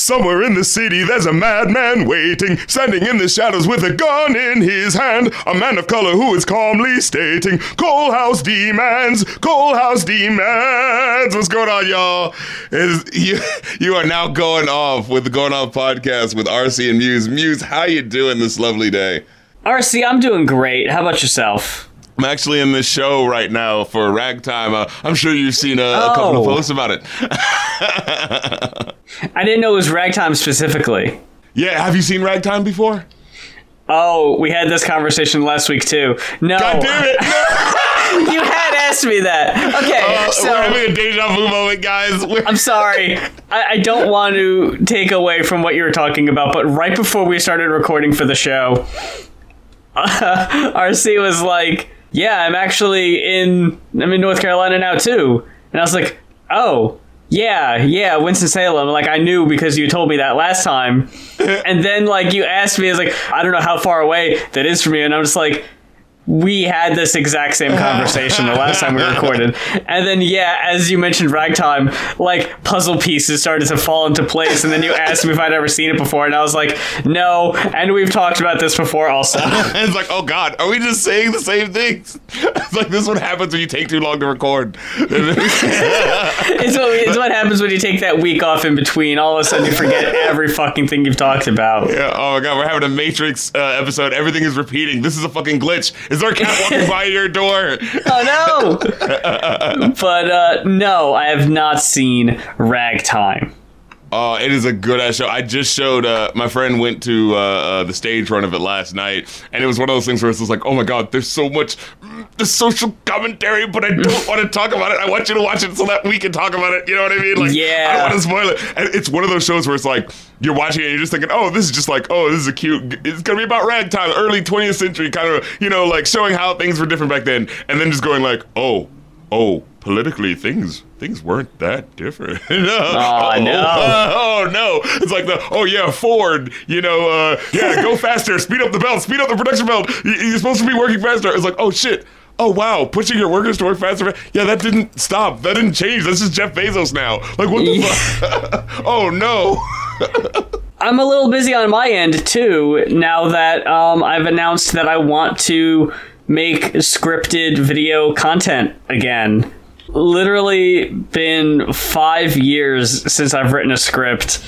Somewhere in the city, there's a madman waiting, standing in the shadows with a gun in his hand. A man of color who is calmly stating, Coalhouse demands, Coalhouse demands. What's going on, y'all? Is you you are now going off with the Going Off podcast with RC and Muse. Muse, how you doing this lovely day? RC, I'm doing great. How about yourself? I'm actually in this show right now for Ragtime. Uh, I'm sure you've seen a, a couple of Oh. posts about it. I didn't know it was ragtime specifically. yeah, have you seen Ragtime before? Oh, we had this conversation last week too. No, God damn it! No. you had asked me that. Okay, Uh, we're so having a deja vu moment, guys. We're- I'm sorry. I, I don't want to take away from what you were talking about, but right before we started recording for the show, RC was like, "Yeah, I'm actually in. I'm in North Carolina now too." And I was like, "Oh." Yeah, yeah, Winston Salem. Like I knew because you told me that last time, and then like you asked me, I was like, I don't know how far away that is from you, and I'm just like, we had this exact same conversation the last time we recorded. And then, yeah, as you mentioned ragtime, like puzzle pieces started to fall into place. And then you asked me if I'd ever seen it before. And I was like, no. And we've talked about this before also. And it's like, oh god, are we just saying the same things? It's like this is what happens when you take too long to record. it's, what, it's what happens when you take that week off in between. All of a sudden, you forget every fucking thing you've talked about. Yeah, oh my god, we're having a Matrix uh, episode. Everything is repeating. This is a fucking glitch. Is there a cat walking by your door? Oh, no. but uh, no, I have not seen ragtime. Oh, it is a good ass show. I just showed uh, my friend went to uh, uh, the stage run of it last night, and it was one of those things where it's just like, oh my god, there's so much mm, the social commentary, but I don't want to talk about it. I want you to watch it so that we can talk about it. You know what I mean? Like, I Yeah. don't want to spoil it. And it's one of those shows where it's like you're watching it, and you're just thinking, oh, this is just like, oh, this is a cute. It's gonna be about ragtime, early 20th century, kind of, you know, like showing how things were different back then, and then just going like, oh, oh. Politically, things things weren't that different. Aw, oh, no. oh no! It's like the oh yeah Ford, you know, uh, yeah, go faster, speed up the belt, speed up the production belt. You're supposed to be working faster. It's like oh shit. Oh wow, pushing your workers to work faster. Yeah, that didn't stop. That didn't change. That's just Jeff Bezos now. Like what the fuck? oh no. I'm a little busy on my end too now that um, I've announced that I want to make scripted video content again. Literally been five years since I've written a script,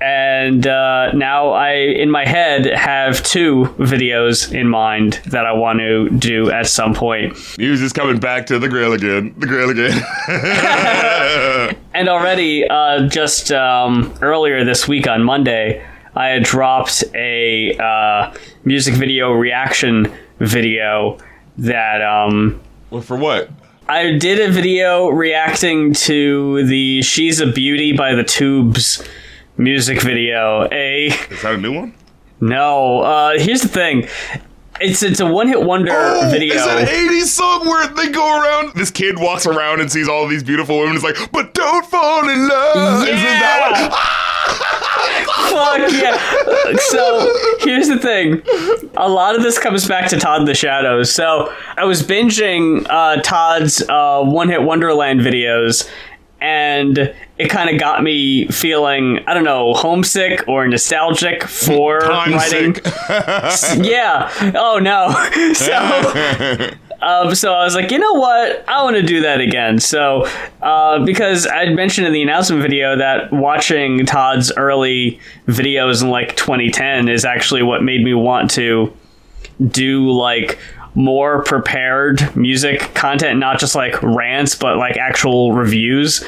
and uh, now I, in my head, have two videos in mind that I want to do at some point. Muse is coming back to the grill again. The grill again. And already, uh, just um, earlier this week on Monday, I had dropped a uh, music video reaction video that um, well, for what? I did a video reacting to the "She's a Beauty" by the Tubes music video. A Is that a new one? no, uh, here's the thing. It's it's a one hit wonder video. It's an 80s song where they go around. This kid walks around and sees all these beautiful women. It's like, but don't fall in love. One? Fuck yeah. So here's the thing. A lot of this comes back to Todd in the Shadows. So I was binging uh, Todd's uh, One Hit Wonderland videos, and it kind of got me feeling, I don't know, homesick or nostalgic for Time writing. Yeah. Oh no. So. Um, so I was like, you know what? I want to do that again. So, uh, because I'd mentioned in the announcement video that watching Todd's early videos in like 2010 is actually what made me want to do like more prepared music content, not just like rants, but like actual reviews.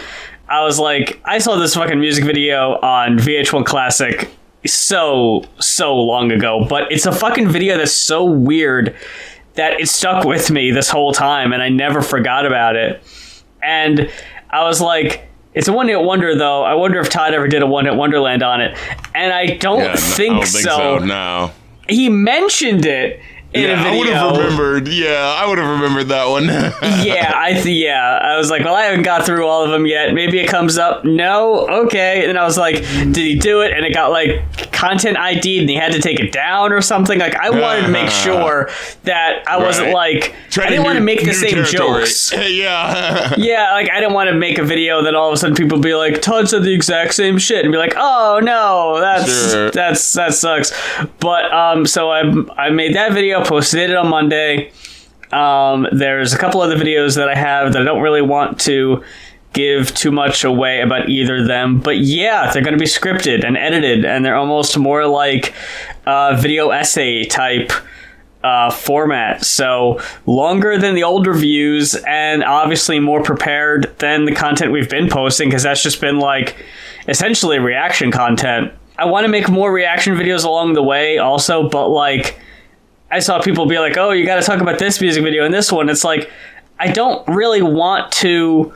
I was like, I saw this fucking music video on VH1 Classic so, so long ago, but it's a fucking video that's so weird that it stuck with me this whole time and I never forgot about it. And I was like, it's a one hit wonder though. I wonder if Todd ever did a one hit wonderland on it. And I don't, Yeah, think, I don't think so. so. No. He mentioned it Yeah, I would have remembered. Yeah, I would have remembered that one. yeah, I th- yeah. I was like, well, I haven't got through all of them yet. Maybe it comes up. No, okay. And I was like, did he do it? And it got like content ID and he had to take it down or something. Like I wanted to make sure that I wasn't Right. like I didn't want to make the same territory. jokes. yeah. Yeah, like I didn't want to make a video that all of a sudden people be like, Todd said the exact same shit, and be like, oh no, that's Sure. that's that sucks. But um, so I I made that video, posted it on Monday. Um, there's a couple other videos that I have that I don't really want to give too much away about either of them, but yeah, they're going to be scripted and edited, and they're almost more like uh, video essay type uh, format. So longer than the old reviews, and obviously more prepared than the content we've been posting, because that's just been like essentially reaction content. I want to make more reaction videos along the way, also, but like I saw people be like, "Oh, you got to talk about this music video and this one." It's like I don't really want to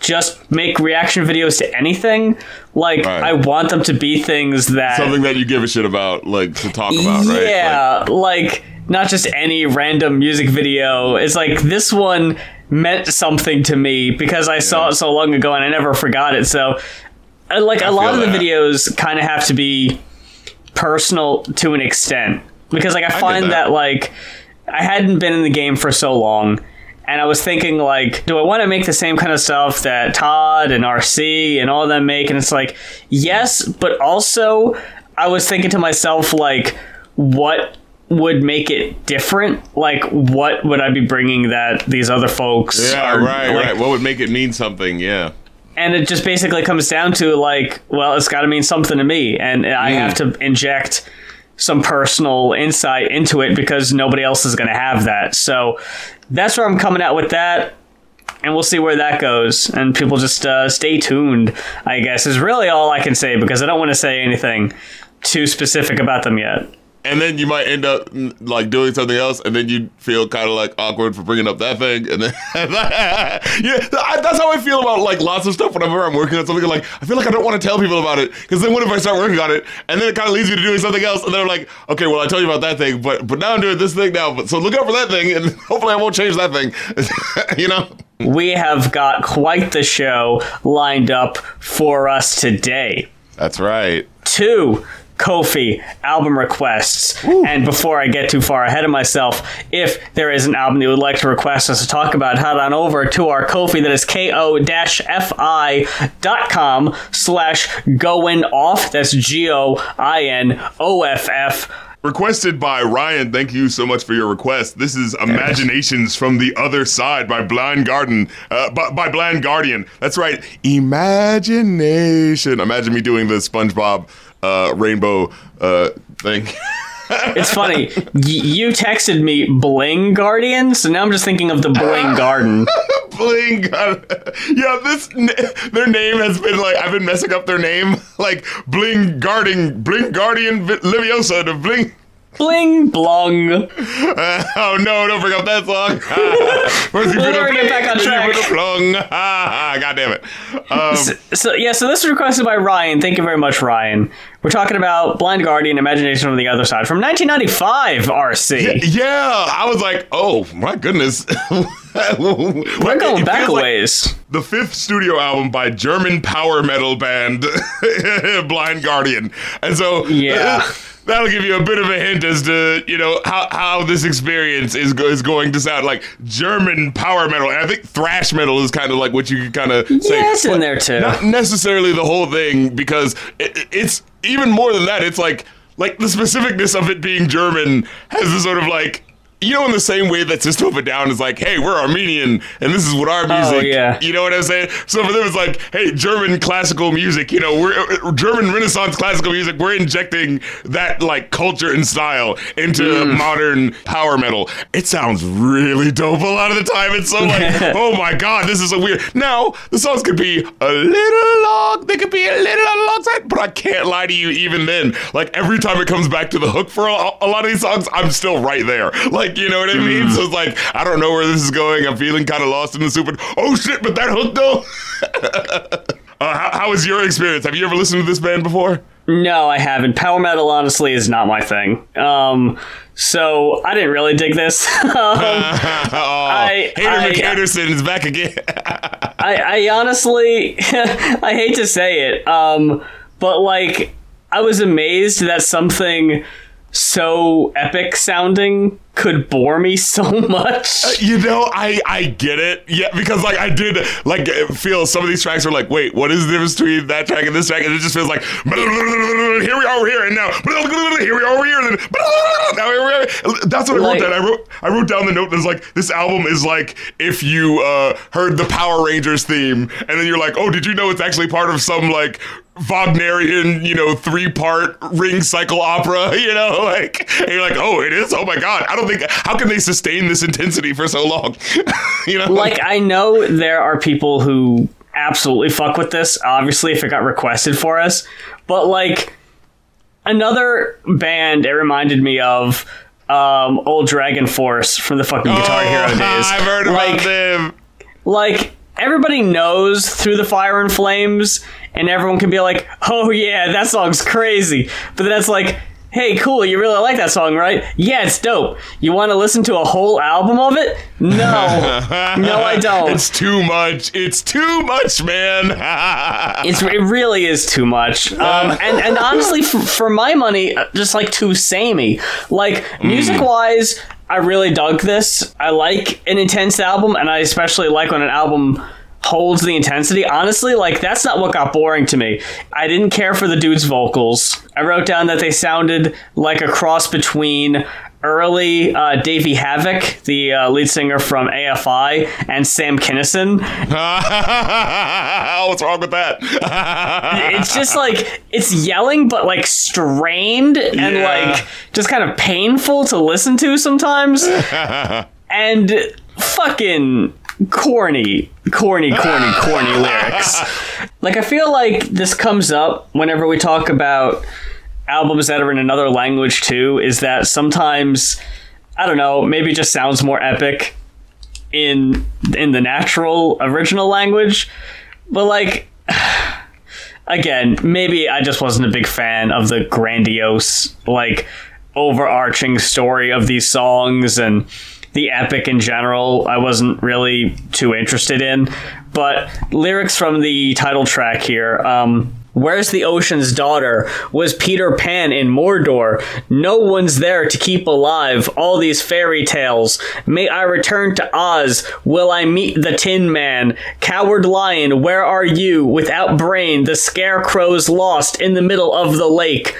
just make reaction videos to anything. Like Right. I want them to be things that Something that you give a shit about, like to talk about, right? yeah, like, not just any random music video. It's like this one meant something to me because I saw it so long ago and I never forgot it. So, uh, like, a I lot of the that. videos kind of have to be personal to an extent because, like, I find that. that like I hadn't been in the game for so long. And I was thinking, like, do I want to make the same kind of stuff that Todd and RC and all of them make? And it's like, yes, but also I was thinking to myself, like, what would make it different? Like, what would I be bringing that these other folks? Yeah, are, right, like- right. What would make it mean something? Yeah. And it just basically comes down to like, well, it's got to mean something to me, and I have mm. to inject some personal insight into it because nobody else is going to have that. So that's where I'm coming out with that. And we'll see where that goes. And people just uh, stay tuned, I guess, is really all I can say because I don't want to say anything too specific about them yet. And then you might end up mm, like doing something else, and then you feel kind of like awkward for bringing up that thing. And then, yeah, that's how I feel about like lots of stuff. Whenever I'm working on something, like I feel like I don't want to tell people about it because then what if I start working on it, and then it kind of leads me to doing something else, and they're like, okay, well I tell you about that thing, but but now I'm doing this thing now. But so look out for that thing, and hopefully I won't change that thing. you know. We have got quite the show lined up for us today. That's right. two Ko-fi album requests. And before I get too far ahead of myself, if there is an album you would like to request us to talk about, head on over to our Ko-fi that is ko-fi.com slash going off. That's G-O-I-N-O-F-F. Requested by Ryan. Thank you so much for your request. This is Imaginations from the Other Side by Blind Garden, uh, by, by Blind Guardian. That's right, Imagination. Imagine me doing the SpongeBob uh, rainbow uh, thing. It's funny. y- you texted me Bling Guardian, so now I'm just thinking of the Bling Garden. Bling Garden. Yeah, this their name has been like I've been messing up their name like Bling Guarding, Bling Guardian Vi- Leviosa to Bling. Bling Blong. Uh, oh no! Don't bring up that song. First you We'll put a never get back on track. You put a plung. God damn it! Um, So yeah, so this was requested by Ryan. Thank you very much, Ryan. We're talking about Blind Guardian, Imagination from the Other Side from 1995. RC. yeah, I was like, oh my goodness. We're going back a ways. the fifth studio album by German power metal band Blind Guardian. And so Yeah. Uh, that'll give you a bit of a hint as to, you know, how, how this experience is go- is going to sound like German power metal. And I think thrash metal is kind of like what you could kind of say. It's in there too. Not necessarily the whole thing because it, it- it's even more than that. It's like like the specificness of it being German has this sort of like you know, in the same way that System of a Down is like, hey, we're Armenian and this is what our music. Oh, yeah. You know what I'm saying? So for them, it's like, hey, German classical music. You know, we're uh, German Renaissance classical music. We're injecting that like culture and style into Mm. modern power metal. It sounds really dope a lot of the time. It's so like, oh my god, this is a weird. Now the songs could be a little long. They could be a little on the long side, but I can't lie to you. Even then, like every time it comes back to the hook for a, a lot of these songs, I'm still right there. Like you know what I mean? So it's like I don't know where this is going. I'm feeling kind of lost in the soup. Oh shit! But that hook though. uh, how, how was your experience? Have you ever listened to this band before? No, I haven't. Power metal, honestly, is not my thing. Um, so I didn't really dig this. um, oh, I- Hater McHaterson is back again. I, I honestly, I hate to say it, um, but like, I was amazed that something so epic sounding could bore me so much. Uh, you know, I I get it. Yeah, because like I did like feel some of these tracks are like, wait, what is the difference between that track and this track? And it just feels like here we are here and now here we are here and then now here we are. That's what I wrote down. I wrote I wrote down the note that's like this album is like if you uh, heard the Power Rangers theme and then you're like, oh, did you know it's actually part of some like Wagnerian, you know, three part ring cycle opera, you know, like, and you're like, oh, it is? Oh my God. I don't think, how can they sustain this intensity for so long? you know? Like, I know there are people who absolutely fuck with this, obviously, if it got requested for us, but like, another band it reminded me of um, old Dragon Force from the fucking Guitar oh, Hero days. I've heard like, about them. Like, everybody knows through the fire and flames and everyone can be like oh yeah that song's crazy. But then it's like hey cool you really like that song right? Yeah it's dope. You want to listen to a whole album of it? No. No i don't. It's too much. It's too much man. It's, it really is too much. Um, and, and honestly for, for my money uh, just like too samey. Like music wise I really dug this. I like an intense album, and I especially like when an album holds the intensity. Honestly, like that's not what got boring to me. I didn't care for the dude's vocals. I wrote down that they sounded like a cross between early uh, Davey Havok, the uh, lead singer from AFI, and Sam Kinison. What's wrong with that? it's just like it's yelling, but like strained and yeah. like just kind of painful to listen to sometimes. and fucking corny, corny, corny, corny lyrics. Like I feel like this comes up whenever we talk about albums that are in another language too is that sometimes I don't know, maybe it just sounds more epic in in the natural original language. But like again, maybe I just wasn't a big fan of the grandiose like overarching story of these songs and the epic in general I wasn't really too interested in. But lyrics from the title track here, um, Where's the ocean's daughter? Was Peter Pan in Mordor? No one's there to keep alive all these fairy tales. May I return to Oz? Will I meet the Tin Man? Coward Lion, where are you? Without brain, the scarecrow's lost in the middle of the lake.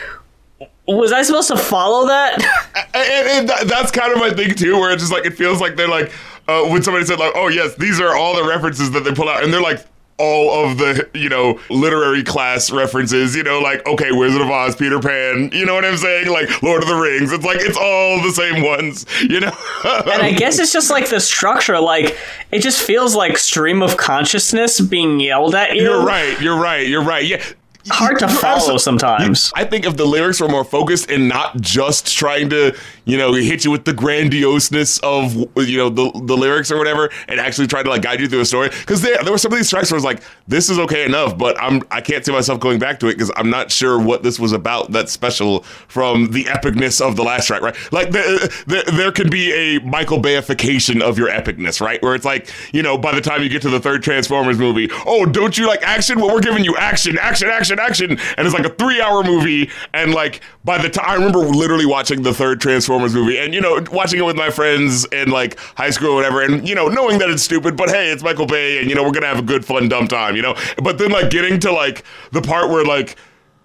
Was I supposed to follow that? and, and that's kind of my thing too, where it's just like it feels like they're like uh, when somebody said like, "Oh yes, these are all the references that they pull out," and they're like all of the, you know, literary class references, you know, like, okay, Wizard of Oz, Peter Pan, you know what I'm saying? Like Lord of the Rings. It's like, it's all the same ones, you know? and I guess it's just like the structure, like, it just feels like stream of consciousness being yelled at you. You're right, you're right, you're right. Yeah hard to follow sometimes. I think if the lyrics were more focused and not just trying to, you know, hit you with the grandioseness of, you know, the, the lyrics or whatever, and actually try to like guide you through a story. Because there, there were some of these tracks where I was like, this is okay enough, but I'm I can't see myself going back to it because I'm not sure what this was about that's special from the epicness of the last track, right? Like the, the, there could be a Michael Bayification of your epicness, right? Where it's like, you know, by the time you get to the third Transformers movie, oh, don't you like action? Well, we're giving you action, action, action action, and it's like a three hour movie. And like by the time I remember literally watching the third Transformers movie, and you know watching it with my friends in like high school or whatever, and you know knowing that it's stupid, but hey, it's Michael Bay, and you know we're gonna have a good fun dumb time, you know. But then like getting to like the part where like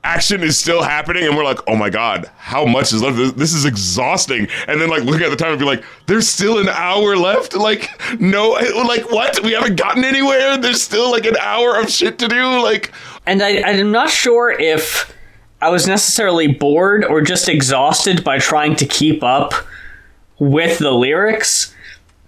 action is still happening and we're like oh my god how much is left? This is exhausting. And then like looking at the time and be like there's still an hour left? Like no like what? We haven't gotten anywhere? There's still like an hour of shit to do? Like and I, I'm not sure if I was necessarily bored or just exhausted by trying to keep up with the lyrics.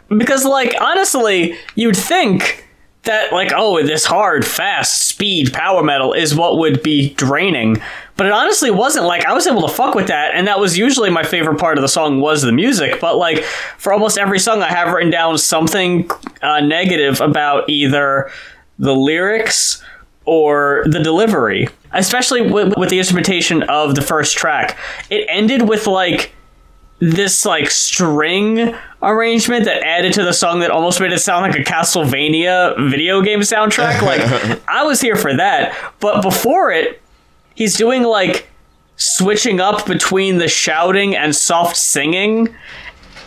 Because, like, honestly, you'd think that, like, oh, this hard, fast, speed power metal is what would be draining. But it honestly wasn't. Like, I was able to fuck with that, and that was usually my favorite part of the song was the music. But, like, for almost every song, I have written down something uh, negative about either the lyrics or the delivery, especially with, with the instrumentation of the first track. It ended with like this like string arrangement that added to the song that almost made it sound like a Castlevania video game soundtrack. Like I was here for that, but before it, he's doing like switching up between the shouting and soft singing.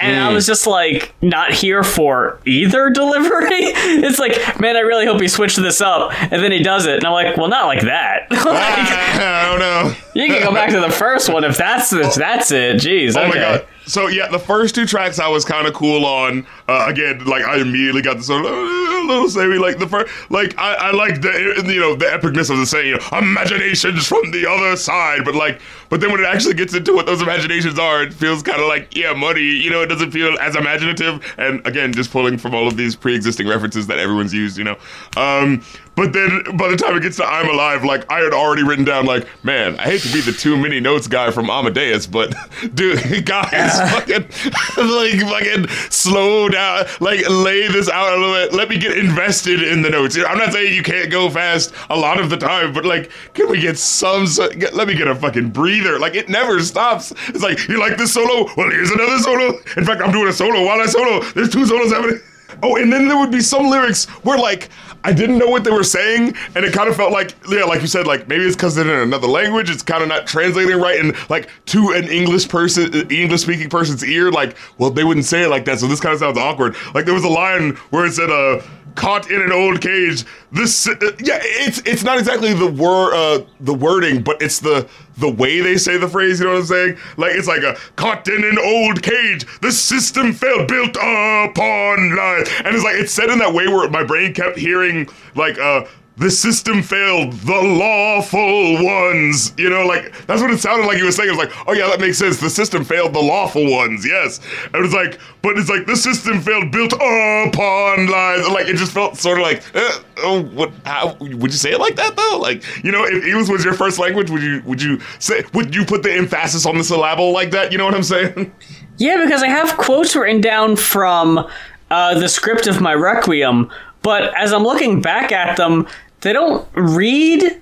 And I was just like not here for either delivery. It's like, man, I really hope he switched this up, and then he does it, and I'm like, well, not like that. like, I don't know. you can go back to the first one if that's if that's it. Jeez. Oh okay. my god. So yeah, the first two tracks I was kind of cool on. Uh, again, like I immediately got the sort of uh, little samey. Like the first, like I, I like the you know the epicness of the saying, you know, imaginations from the other side. But like, but then when it actually gets into what those imaginations are, it feels kind of like yeah, money. You know, it doesn't feel as imaginative. And again, just pulling from all of these pre-existing references that everyone's used. You know, um, but then by the time it gets to I'm Alive, like I had already written down, like, man, I hate to be the too many notes guy from Amadeus, but dude, guys, fucking, like, fucking slow down, like, lay this out a little bit. Let me get invested in the notes. I'm not saying you can't go fast a lot of the time, but like, can we get some? let me get a fucking breather. Like, it never stops. It's like, you like this solo? Well, here's another solo. In fact, I'm doing a solo while I solo. There's two solos happening. Oh, and then there would be some lyrics where like I didn't know what they were saying, and it kind of felt like yeah, like you said, like maybe it's because they're in another language. It's kind of not translating right, and like to an English person, English speaking person's ear, like well, they wouldn't say it like that, so this kind of sounds awkward. Like there was a line where it said, "Uh, caught in an old cage." This, uh, yeah, it's it's not exactly the word, uh, the wording, but it's the the way they say the phrase. You know what I'm saying? Like it's like a caught in an old cage. The system fell built upon lies, and it's like it's said in that way where my brain kept hearing like uh. The system failed the lawful ones. You know, like that's what it sounded like he was saying. It was like, oh yeah, that makes sense. The system failed the lawful ones. Yes. And it was like, but it's like the system failed built upon lies. Like it just felt sort of like, uh, oh, what? How would you say it like that though? Like, you know, if English was your first language, would you would you say would you put the emphasis on the syllable like that? You know what I'm saying? Yeah, because I have quotes written down from uh, the script of my Requiem, but as I'm looking back at them, they don't read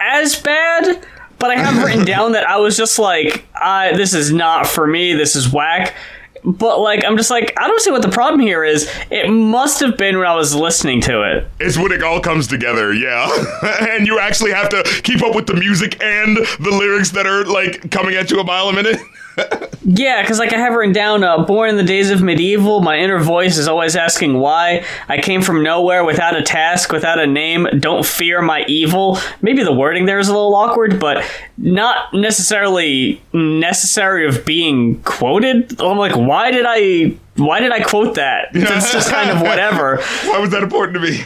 as bad. But I have written down that I was just like, uh, this is not for me, this is whack. But like, I'm just like, I don't see what the problem here is. It must have been when I was listening to it. It's when it all comes together, yeah. and you actually have to keep up with the music and the lyrics that are like coming at you a mile a minute. Yeah, because like I have written down, uh, born in the days of medieval, my inner voice is always asking why. I came from nowhere without a task, without a name. Don't fear my evil. Maybe the wording there is a little awkward, but not necessarily necessary of being quoted. I'm like, why did I? Why did I quote that? It's just kind of whatever. Why was that important to me?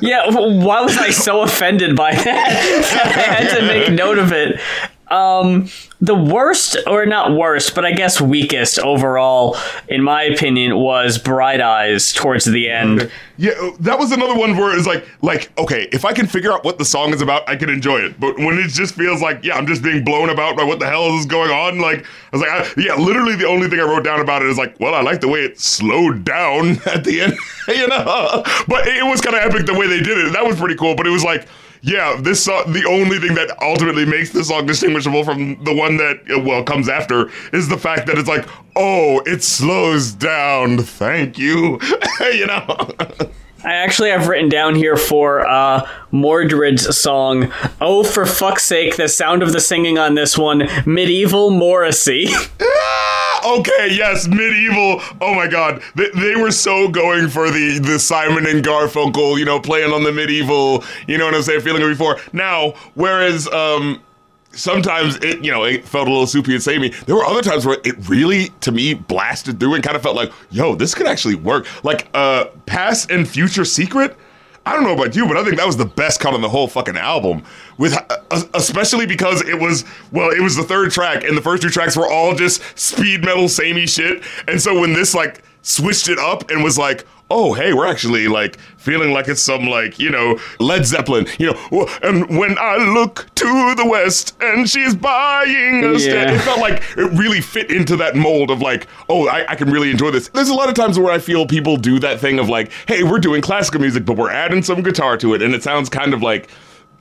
Yeah, why was I so offended by that? I had to make note of it. Um, the worst, or not worst, but I guess weakest overall, in my opinion, was Bright Eyes towards the end. Yeah, that was another one where it's like, like, okay, if I can figure out what the song is about, I can enjoy it. But when it just feels like, yeah, I'm just being blown about by what the hell is going on, like, I was like, I, yeah, literally the only thing I wrote down about it is like, well, I like the way it slowed down at the end, you know. But it was kind of epic the way they did it. That was pretty cool. But it was like. Yeah, this song, the only thing that ultimately makes this song distinguishable from the one that, well, comes after is the fact that it's like, oh, it slows down. Thank you. you know? I actually have written down here for uh, Mordred's song, Oh, for fuck's sake, the sound of the singing on this one, Medieval Morrissey. Ah, okay, yes, medieval. Oh my god, they, they were so going for the the Simon and Garfunkel, you know, playing on the medieval, you know what I'm saying, feeling it before. Now, whereas um sometimes it, you know, it felt a little soupy and samey. There were other times where it really, to me, blasted through and kind of felt like, yo, this could actually work. Like, uh, Past and Future Secret. I don't know about you, but I think that was the best cut on the whole fucking album. With uh, especially because it was well, it was the third track, and the first two tracks were all just speed metal samey shit. And so when this like switched it up and was like, oh hey, we're actually like feeling like it's some like you know Led Zeppelin, you know. And when I look to the west and she's buying a stand, Yeah. it felt like it really fit into that mold of like, oh, I, I can really enjoy this. There's a lot of times where I feel people do that thing of like, hey, we're doing classical music, but we're adding some guitar to it, and it sounds kind of like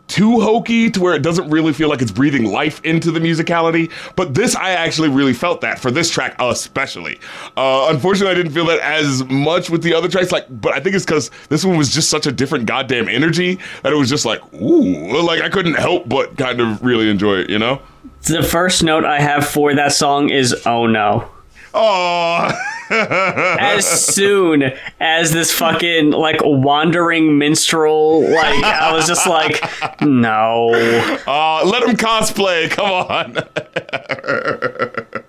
too hokey to where it doesn't really feel like it's breathing life into the musicality. But this, I actually really felt that for this track, especially. Uh, unfortunately, I didn't feel that as much with the other tracks. Like, but I think it's because this one was just such a different goddamn energy that it was just like, ooh, like I couldn't help but kind of really enjoy it, you know? The first note I have for that song is "Oh no." Oh, as soon as this fucking like wandering minstrel, like I was just like, no. Uh, let him cosplay. Come on.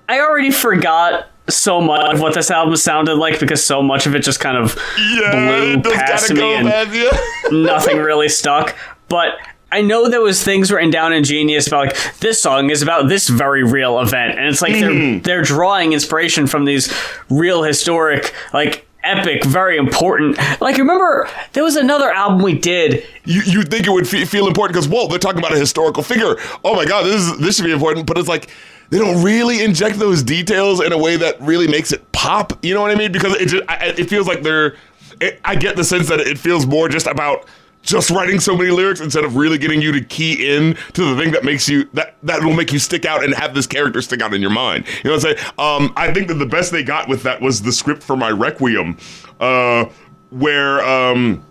I already forgot so much of what this album sounded like because so much of it just kind of Yeah, blew past me and. Yeah. nothing really stuck. But I know there was things written down in Genius about like this song is about this very real event, and it's like they're mm-hmm. they're drawing inspiration from these real historic like epic, very important. Like remember there was another album we did. you you think it would fe- feel important because whoa, they're talking about a historical figure. Oh my god, this is this should be important. But it's like they don't really inject those details in a way that really makes it pop. You know what I mean? Because it just, I, it feels like they're. It, I get the sense that it feels more just about just writing so many lyrics instead of really getting you to key in to the thing that makes you that that will make you stick out and have this character stick out in your mind. You know what I'm saying? Um, I think that the best they got with that was the script for my Requiem, uh, where um.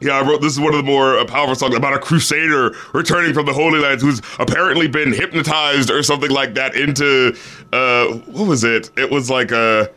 Yeah, I wrote this is one of the more uh, powerful songs about a crusader returning from the Holy Lands who's apparently been hypnotized or something like that into uh what was it? It was like uh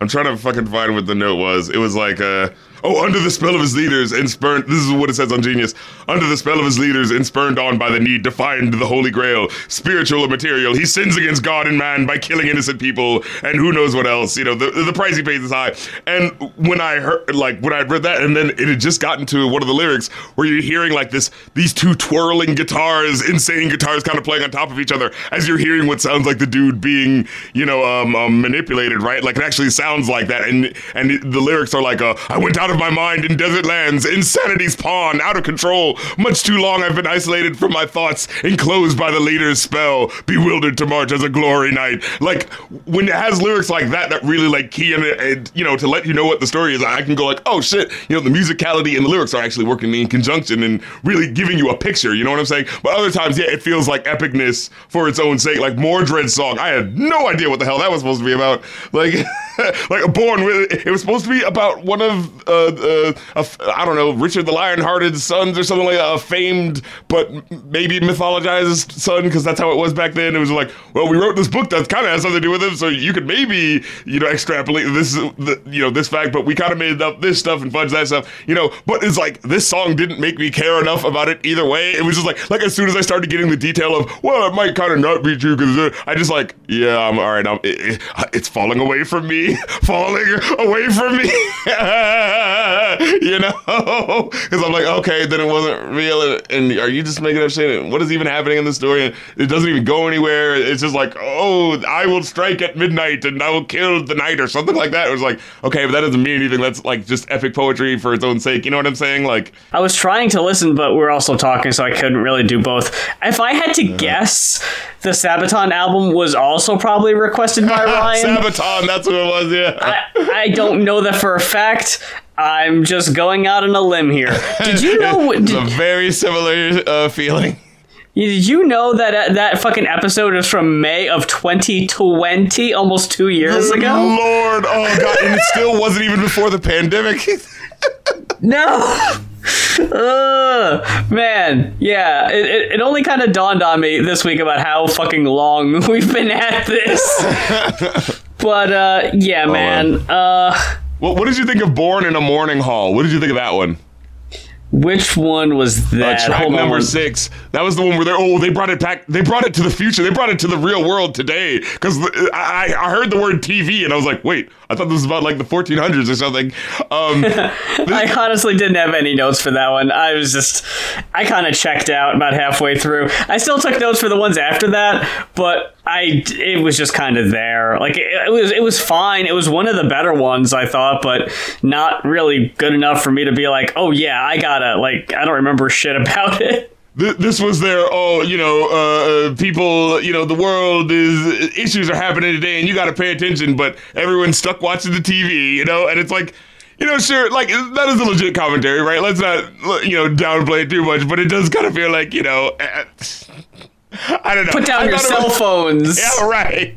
I'm trying to fucking find what the note was. It was like uh Oh, under the spell of his leaders and spurned. This is what it says on Genius. Under the spell of his leaders and spurned on by the need to find the Holy Grail, spiritual or material, he sins against God and man by killing innocent people and who knows what else. You know, the, the price he pays is high. And when I heard, like, when I read that, and then it had just gotten to one of the lyrics where you're hearing like this, these two twirling guitars, insane guitars, kind of playing on top of each other as you're hearing what sounds like the dude being, you know, um, um manipulated, right? Like it actually sounds like that, and and the lyrics are like, uh, I went out of my mind in desert lands, insanity's pawn, out of control. Much too long I've been isolated from my thoughts, enclosed by the leader's spell, bewildered to march as a glory knight. Like when it has lyrics like that that really like key in it, and you know, to let you know what the story is, I can go like, oh shit, you know, the musicality and the lyrics are actually working in conjunction and really giving you a picture. You know what I'm saying? But other times, yeah, it feels like epicness for its own sake. Like Mordred's song, I had no idea what the hell that was supposed to be about. Like, like born with it was supposed to be about one of uh, uh, f- I don't know Richard the Lionhearted sons or something like that, a famed but maybe mythologized son because that's how it was back then. It was like, well, we wrote this book that kind of has something to do with him, so you could maybe you know extrapolate this the, you know this fact, but we kind of made up this stuff and fudge that stuff, you know. But it's like this song didn't make me care enough about it either way. It was just like like as soon as I started getting the detail of well, it might kind of not be true because I just like yeah, I'm all right. I'm, it, it, it's falling away from me, falling away from me. you know, because I'm like, okay, then it wasn't real. And, are you just making up shit? And What is even happening in the story? And it doesn't even go anywhere. It's just like, oh, I will strike at midnight and I will kill the night or something like that. It was like, okay, but that doesn't mean anything. That's like just epic poetry for its own sake. You know what I'm saying? Like, I was trying to listen, but we are also talking, so I couldn't really do both. If I had to guess, the Sabaton album was also probably requested by Ryan. Sabaton, that's what it was. Yeah. I, I don't know that for a fact. I'm just going out on a limb here. Did you know? it's a Did, very similar uh, feeling. did you know that uh, that fucking episode is from May of 2020, almost two years ago? Lord, oh god, and it still wasn't even before the pandemic. No. Ugh, man, yeah, it, it, it only kind of dawned on me this week about how fucking long we've been at this. but uh, yeah, man. Uh, Well, what did you think of Born in a Mourning Hall? What did you think of that one? which one was Uh, that? track Hold number on. six. That was the one where they oh they brought it back. They brought it to the future. They brought it to the real world today. Because I, I heard the word TV and I was like, wait, I thought this was about like the 1400s or something. Um, I honestly didn't have any notes for that one. I was just, I kind of checked out about halfway through. I still took notes for the ones after that, but I, it was just kind of there. Like it, it was, it was fine. It was one of the better ones I thought, but not really good enough for me to be like, oh yeah, I gotta like, I don't remember shit about it. this was their oh you know uh, uh, people you know the world is issues are happening today and you got to pay attention but everyone's stuck watching the tv you know and it's like you know sure like that is a legit commentary right let's not you know downplay it too much but it does kind of feel like you know i don't know Put down I your cell was- phones. yeah right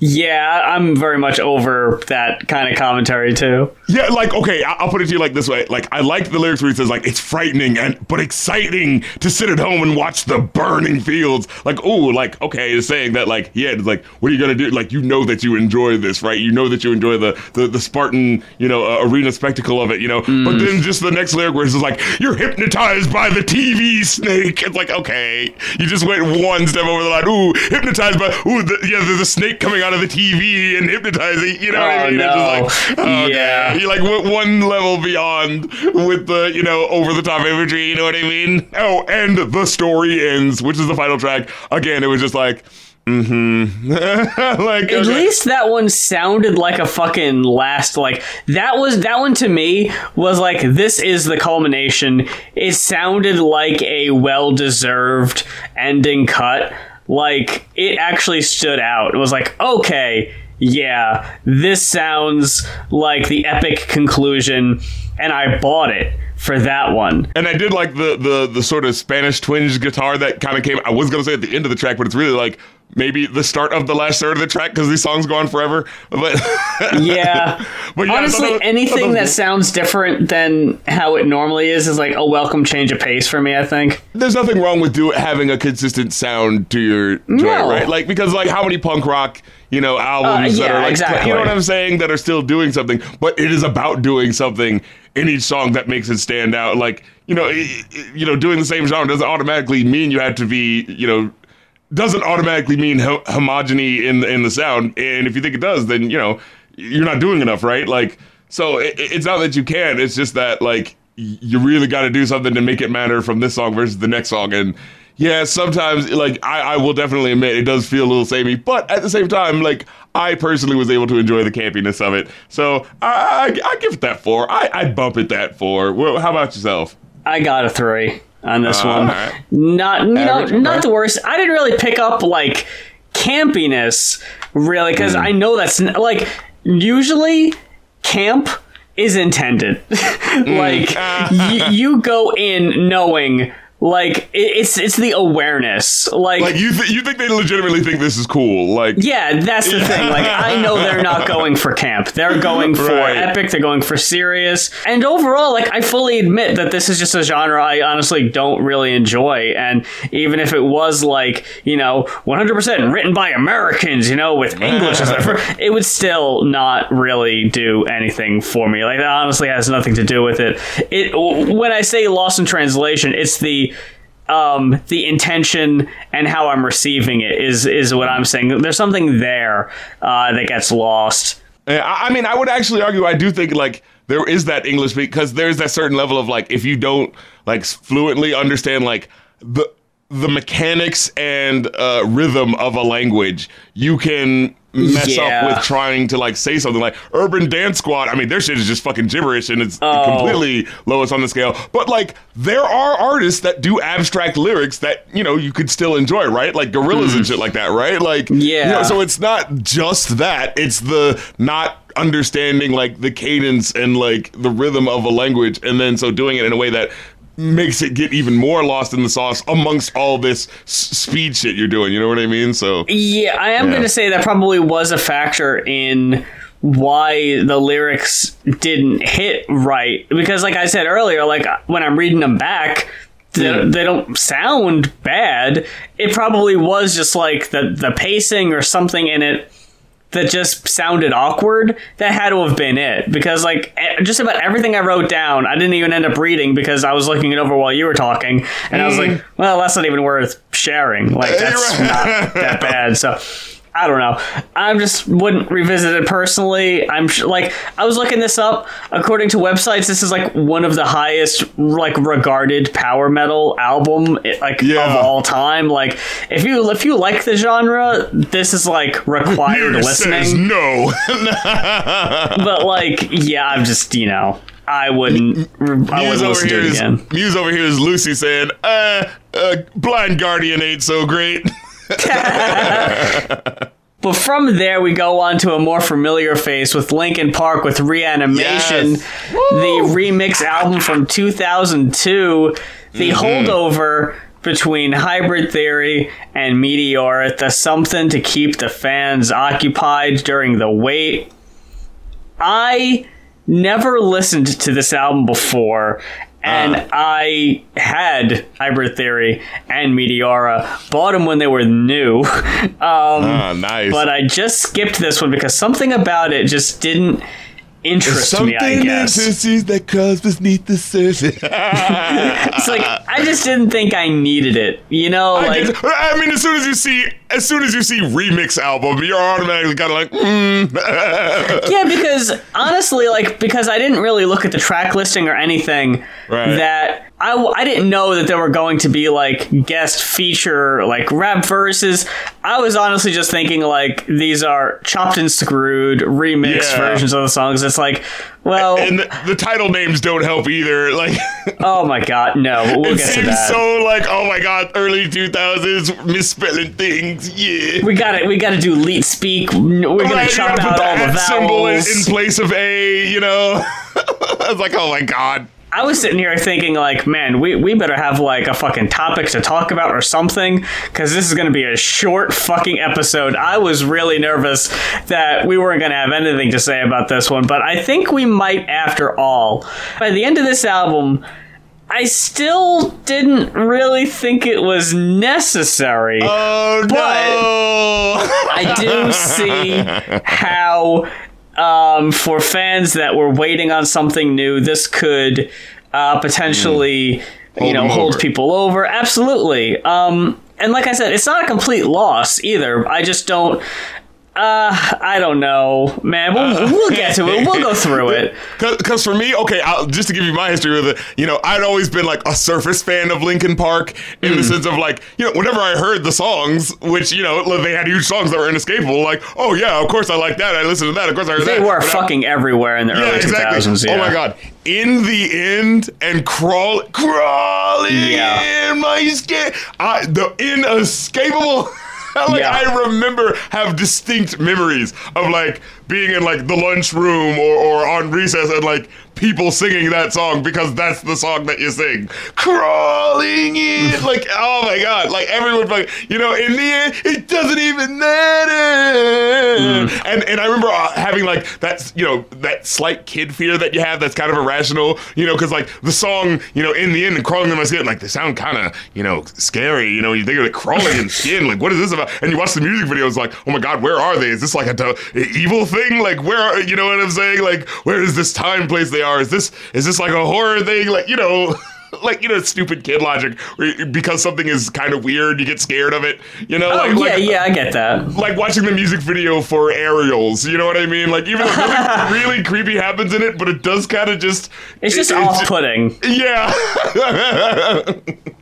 Yeah, I'm very much over that kind of commentary too. Yeah, like okay, I'll put it to you like this way: like I like the lyrics where he says like it's frightening and but exciting to sit at home and watch the burning fields. Like oh, like okay, it's saying that like yeah, it's like what are you gonna do? Like you know that you enjoy this, right? You know that you enjoy the the, the Spartan you know uh, arena spectacle of it, you know. But then just the next lyric where it's just like you're hypnotized by the TV snake. It's like okay, you just went one step over the line. Ooh, hypnotized by ooh, the, yeah, there's a snake coming out of the TV and hypnotizing. You know what I Oh, mean? It's no. just like, okay. Yeah. You like went one level beyond with the, you know, over the top imagery, you know what I mean? Oh, and the story ends, which is the final track. Again, it was just like, mm-hmm. like, At okay. least that one sounded like a fucking last like that was that one to me was like this is the culmination. It sounded like a well-deserved ending cut. Like it actually stood out. It was like, okay, yeah, this sounds like the epic conclusion and I bought it for that one. And I did like the the the sort of Spanish twinge guitar that kind of came. I was gonna say at the end of the track, but it's really like maybe the start of the last third of the track because these songs go on forever. But Yeah. But yeah, Honestly, anything that sounds different than how it normally is is like a welcome change of pace for me, I think. there's nothing wrong with do having a consistent sound to your joint, No. right? Like because like how many punk rock you know albums Uh, that are like exactly. you know what I'm saying that are still doing something, but it is about doing something in each song that makes it stand out. Like you know, you know, doing the same genre doesn't automatically mean you have to be you know doesn't automatically mean ho- homogeny in in the sound. And if you think it does, then you know you're not doing enough, right? Like so, it, it's not that you can't. It's just that like you really got to do something to make it matter from this song versus the next song. And yeah, sometimes like I, I will definitely admit it does feel a little samey, but at the same time, like I personally was able to enjoy the campiness of it. So I I, I give it that four. I I bump it that four. Well, how about yourself? I got a three on this Uh, one. alright. Not you Average, know, not the worst. I didn't really pick up like campiness really because Hmm. I know that's like usually camp is intended. like y- you go in knowing like it's it's the awareness like. Like you th- you think they legitimately think this is cool? Like yeah, that's the thing. Like, I know they're not going for camp. They're going for Right. epic. They're going for serious. And overall, like, I fully admit that this is just a genre I honestly don't really enjoy. And even if it was like, you know, 100% written by Americans, you know, with English as their it would still not really do anything for me. Like, that honestly has nothing to do with it. It when I say lost in translation, it's the um, the intention and how I'm receiving it is is what I'm saying. There's something there uh, that gets lost. I mean, I would actually argue. I do think like there is that English because there's that certain level of like if you don't like fluently understand like the the mechanics and uh, rhythm of a language, you can mess Yeah. up with trying to like say something like urban dance squad. I mean, their shit is just fucking gibberish and it's Oh. completely lowest on the scale. But like, there are artists that do abstract lyrics that you know you could still enjoy, right? Like Gorillaz and shit like that, right? Like, you Hmm. Yeah. know, so it's not just that; it's the not understanding like the cadence and like the rhythm of a language, and then so doing it in a way that makes it get even more lost in the sauce amongst all this speed shit you're doing. You know what I mean? So Yeah, I am Yeah. going to say that probably was a factor in why the lyrics didn't hit right because like I said earlier like when I'm reading them back they, Yeah. they don't sound bad it probably was just like the the pacing or something in it that just sounded awkward that had to have been it. Because like just about everything i wrote down i didn't even end up reading because i was looking it over while you were talking. And i was like mm. well that's not even worth sharing. Like that's not that bad. So I don't know. I just wouldn't revisit it personally. I'm sh- like I was looking this up. According to websites, this is like one of the highest like regarded power metal album eh, like Yeah. of all time. Like if you if you like the genre, this is like required Muse listening no. but like, yeah, I'm just you know, I wouldn't, I Muse wouldn't over listen to here it is again. Muse over here is Lucy saying, uh, uh, Blind Guardian ain't so great. But from there, we go on to a more familiar face with Linkin Park with Reanimation, Yes. the remix album from 2002, the Mm-hmm. holdover between Hybrid Theory and Meteora, the something to keep the fans occupied during the wait. I never listened to this album before, and Uh. I had Hybrid Theory and Meteora, bought them when they were new. um, Ah, nice. but I just skipped this one because something about it just didn't interest me, I guess. intricacies that cause beneath the surface. It's like I just didn't think I needed it. You know, I, like guess- I mean, as soon as you see, as soon as you see remix album, you're automatically kind of like, mm. yeah, because honestly, like because I didn't really look at the track listing or anything Right. that I, I didn't know that there were going to be like guest feature like rap verses. I was honestly just thinking like these are chopped and screwed remix Yeah. versions of the songs. It's like, well, and the, the title names don't help either. Like, oh my god, no, we'll it get to seems that. so like, oh my god, early 2000s misspelling things. Yeah. we got to We got to do leet speak. We're gonna oh, Right, chop out put all the at symbol in, vowels. in place of a, you know. I was like, oh my god. I was sitting here thinking, like, man, we, we better have like a fucking topic to talk about or something, because this is going to be a short fucking episode. I was really nervous that we weren't going to have anything to say about this one, but I think we might after all. By the end of this album, I still didn't really think it was necessary. Oh But- no. I do see how, um, for fans that were waiting on something new, this could uh, potentially, you know, hold over. people over. Absolutely. Um, and like I said, it's not a complete loss either. I just don't. Uh, I don't know, man. We'll, we'll get to it. We'll go through it. Because for me, okay, I'll, just to give you my history with it, you know, I'd always been like a surface fan of Linkin Park in Hmm. the sense of like, you know, whenever I heard the songs, which, you know, they had huge songs that were inescapable, like, oh yeah, of course I like that. I listened to that. Of course I heard They that. were But I- fucking everywhere in the yeah, early exactly. 2000s. Yeah. Oh my god. In the end, and crawl, crawling Yeah. in my skin, I, the inescapable. like Yeah. I remember have distinct memories of like being in like the lunchroom or, or on recess and like people singing that song because that's the song that you sing. Crawling in like oh my god, like everyone like you know, in the end it doesn't even matter. And and I remember uh, having like that you know, that slight kid fear that you have that's kind of irrational, you know, because like the song, you know, in the end and crawling in my skin, like they sound kind of, you know, scary, you know, you think of it crawling in skin, like what is this about? And you watch the music videos, like, oh my god, where are they? Is this like a do- evil thing? Like where are you know what I'm saying? Like where is this time place they are? Is this is this like a horror thing? Like you know. Like you know, stupid kid logic. Because something is kind of weird, you get scared of it. You know, Oh, like, yeah, like, yeah, I get that. like watching the music video for Aerials. You know what I mean? Like even though nothing really creepy happens in it, but it does kind of just. It's just it- off putting. yeah.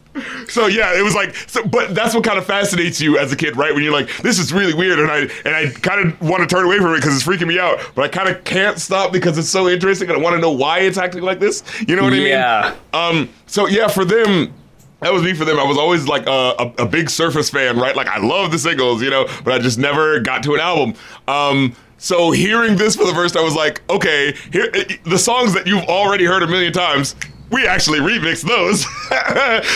so yeah, it was like, so, but that's what kind of fascinates you as a kid, right? When you're like, this is really weird, and I and I kind of want to turn away from it because it's freaking me out, but I kind of can't stop because it's so interesting, and I want to know why it's acting like this. You know what Yeah. I mean? Um. So yeah, for them. That was me for them. I was always like a, a, a big Surface fan, right? Like I love the singles, you know, but I just never got to an album. Um, so hearing this for the first time I was like, okay, here the songs that you've already heard a million times. We actually remixed those.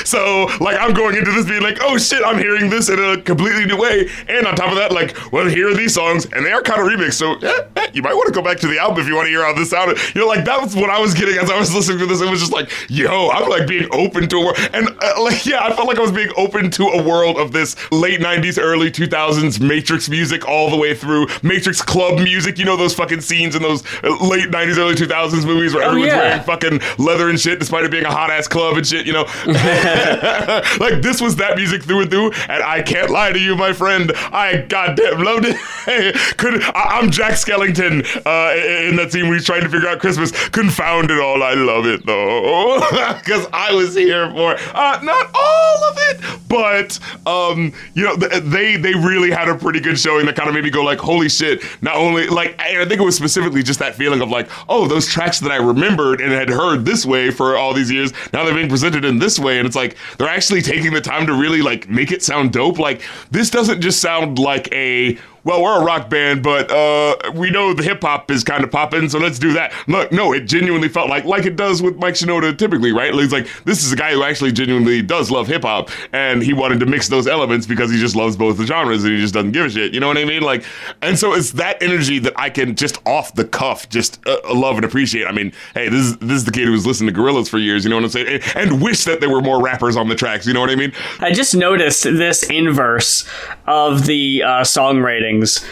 so, like, I'm going into this being like, oh shit, I'm hearing this in a completely new way. And on top of that, like, well, here are these songs, and they are kind of remixed. So, eh, eh, you might want to go back to the album if you want to hear how this sounded. You know, like, that was what I was getting as I was listening to this. It was just like, yo, I'm like being open to a world. And, uh, like, yeah, I felt like I was being open to a world of this late 90s, early 2000s Matrix music all the way through. Matrix club music, you know, those fucking scenes in those uh, late 90s, early 2000s movies where everyone's yeah. wearing fucking leather and shit, despite it being a hot ass club and shit, you know. like this was that music through and through, and I can't lie to you, my friend. I goddamn loved it. Could I, I'm Jack Skellington uh, in that scene where he's trying to figure out Christmas. Confound it all, I love it though, because I was here for uh, not all of it, but um, you know, th- they they really had a pretty good showing that kind of made me go like, holy shit! Not only like, I think it was specifically just that feeling of like, oh, those tracks that I remembered and had heard this way for all these years, now they're being presented in this way, and it's like they're actually taking the time to really like make it sound dope. Like this doesn't just sound like a well, we're a rock band, but uh, we know the hip hop is kind of popping, so let's do that. Look, no, it genuinely felt like like it does with Mike Shinoda typically, right? It's like this is a guy who actually genuinely does love hip hop, and he wanted to mix those elements because he just loves both the genres and he just doesn't give a shit. You know what I mean? Like, and so it's that energy that I can just off the cuff just uh, love and appreciate. I mean, hey, this is this is the kid who's listened to Gorillaz for years. You know what I'm saying? And, and wish that there were more rappers on the tracks. You know what I mean? I just noticed this inverse of the uh, song ratings.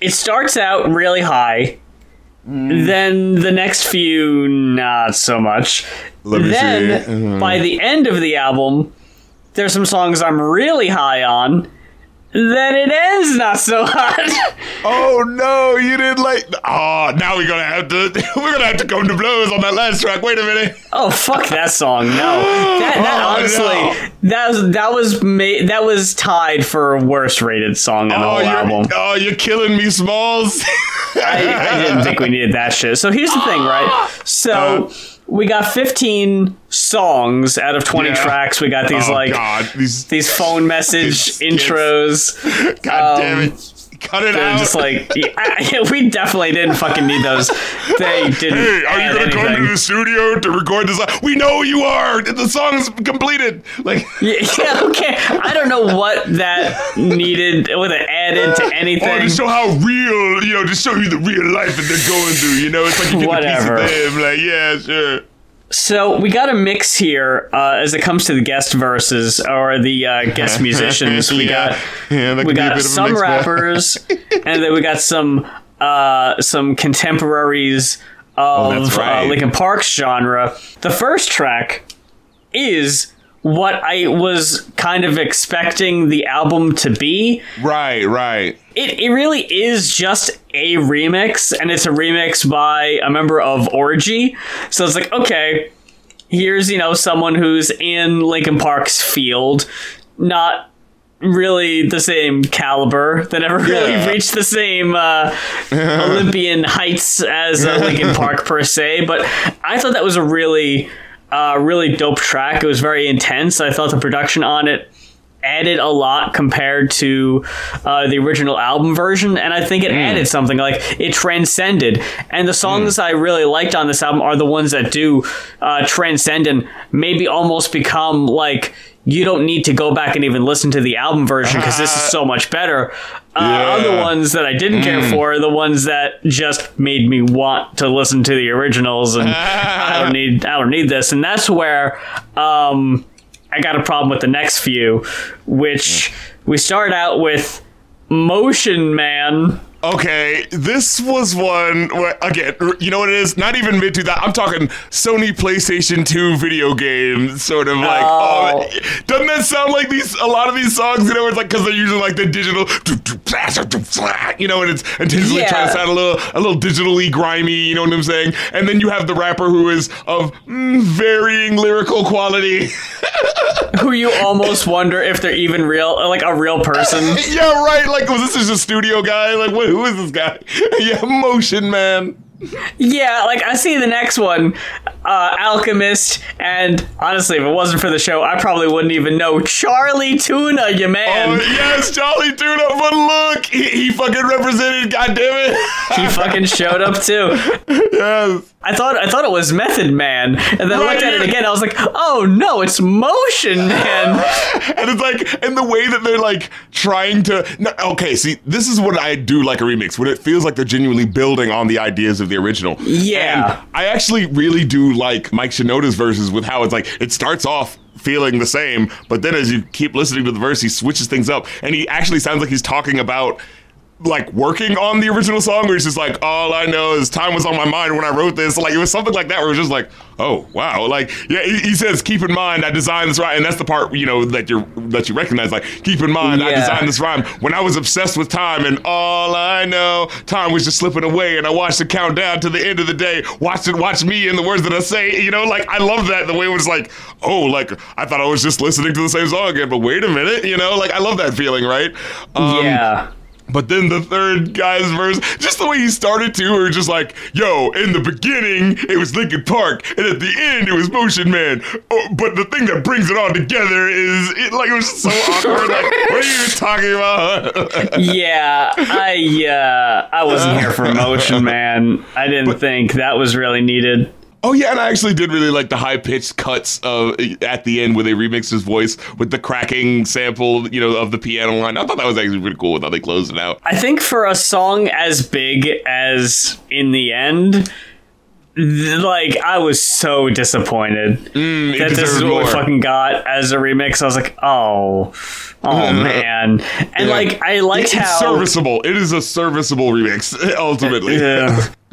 It starts out really high. Then the next few, not so much. Let me then, see. Uh, by the end of the album, there's some songs I'm really high on. Then it ends not so hot. Oh no, you didn't like. Oh, now we're gonna have to. We're gonna have to come to blows on that last track. Wait a minute. oh fuck that song! No, that, that Oh, honestly, that was that was ma- that was tied for worst rated song on the Oh, whole you're, album. oh, you're killing me, Smalls. I, I didn't think we needed that shit. So here's the thing, right? So Uh. We got 15 songs out of 20 Yeah. tracks. We got these oh like God, these. these phone message These intros. God damn um, it! Cut it They're out. just like yeah, we definitely didn't fucking need those. They didn't. Hey, are you gonna come to the studio to record this? We know you are. The song's completed. Like, Yeah, okay. I don't know what that needed, what it added to anything. to show how real, you know, to show you the real life that they're going through. You know, it's like you get Whatever. a piece of them. Like, yeah, sure. So we got a mix here uh, as it comes to the guest verses or the uh, guest musicians. We Yeah. got Yeah, we could be a got bit of a some rappers, and then we got some uh, some contemporaries of Oh, right. uh, Linkin Park's genre. The first track is what I was kind of expecting the album to be. Right, right. It, it really is just a remix, and it's a remix by a member of Orgy. So it's like, okay, here's, you know, someone who's in Linkin Park's field, not really the same caliber, that never really Yeah. reached the same uh, Olympian heights as uh, Linkin Park per se. But I thought that was a really, uh, really dope track. It was very intense. I thought the production on it added a lot compared to uh, the original album version, and I think it added something like it transcended. And the songs I really liked on this album are the ones that do uh, transcend and maybe almost become like you don't need to go back and even listen to the album version because this is so much better. Uh, Yeah. Other ones that I didn't care for are the ones that just made me want to listen to the originals, and I don't need I don't need this, and that's where. Um, I got a problem with the next few, which we start out with Motion Man. Okay, this was one where again, you know what it is? Not even mid to that. I'm talking Sony PlayStation 2 video game, sort of like. Oh. Oh. doesn't that sound like these? A lot of these songs, you know, it's like because they're using like the digital, you know, and it's intentionally Yeah. trying to sound a little, a little digitally grimy. You know what I'm saying? And then you have the rapper who is of mm, varying lyrical quality. who you almost wonder if they're even real, like a real person. yeah, right. Like, was this just a studio guy? Like, what? Who is this guy? yeah, Motion Man. Yeah, like I see the next one, uh, Alchemist, and honestly, if it wasn't for the show, I probably wouldn't even know Chali 2na, you man. Oh yes, Chali 2na. But look, he, he fucking represented. God damn He fucking showed up too. it. yes. I thought I thought it was Method Man, and then I looked at it again. I was like, "Oh no, it's Motion Man." And it's like, and the way that they're like trying to. No, okay, see, this is what I do like a remix when it feels like they're genuinely building on the ideas of the original. Yeah. And I actually really do like Mike Shinoda's verses with how it's like it starts off feeling the same, but then as you keep listening to the verse, he switches things up, and he actually sounds like he's talking about like working on the original song where he's just like all i know is time was on my mind when i wrote this. Like it was something like that where it was just like oh wow. Like yeah he, he says keep in mind i designed this rhyme and that's the part you know that you're that you recognize like keep in mind i designed this rhyme when i was obsessed with time and all i know time was just slipping away and i watched it count down to the end of the day. Watched it watch me and the words that i say you know? Like i love that the way it was like oh like i thought i was just listening to the same song again but wait a minute you know? Like i love that feeling right? Um, yeah. But then the third guy's verse, just the way he started to, were just like, yo, in the beginning, it was Linkin Park, and at the end, it was Motion Man. Oh, but the thing that brings it all together is, it, like, it was so awkward. like, what are you even talking about? yeah, I uh, I wasn't here for Motion Man. I didn't think that was really needed. Oh yeah, and I actually did really like the high pitched cuts of at the end where they remixed his voice with the cracking sample, you know, of the piano line. I thought that was actually pretty cool with how they closed it out. I think for a song as big as in the end, like I was so disappointed Mm, that this is what we fucking got as a remix. I was like, oh, oh man, and Yeah. like I liked it's how serviceable. It is a serviceable remix, ultimately. Yeah.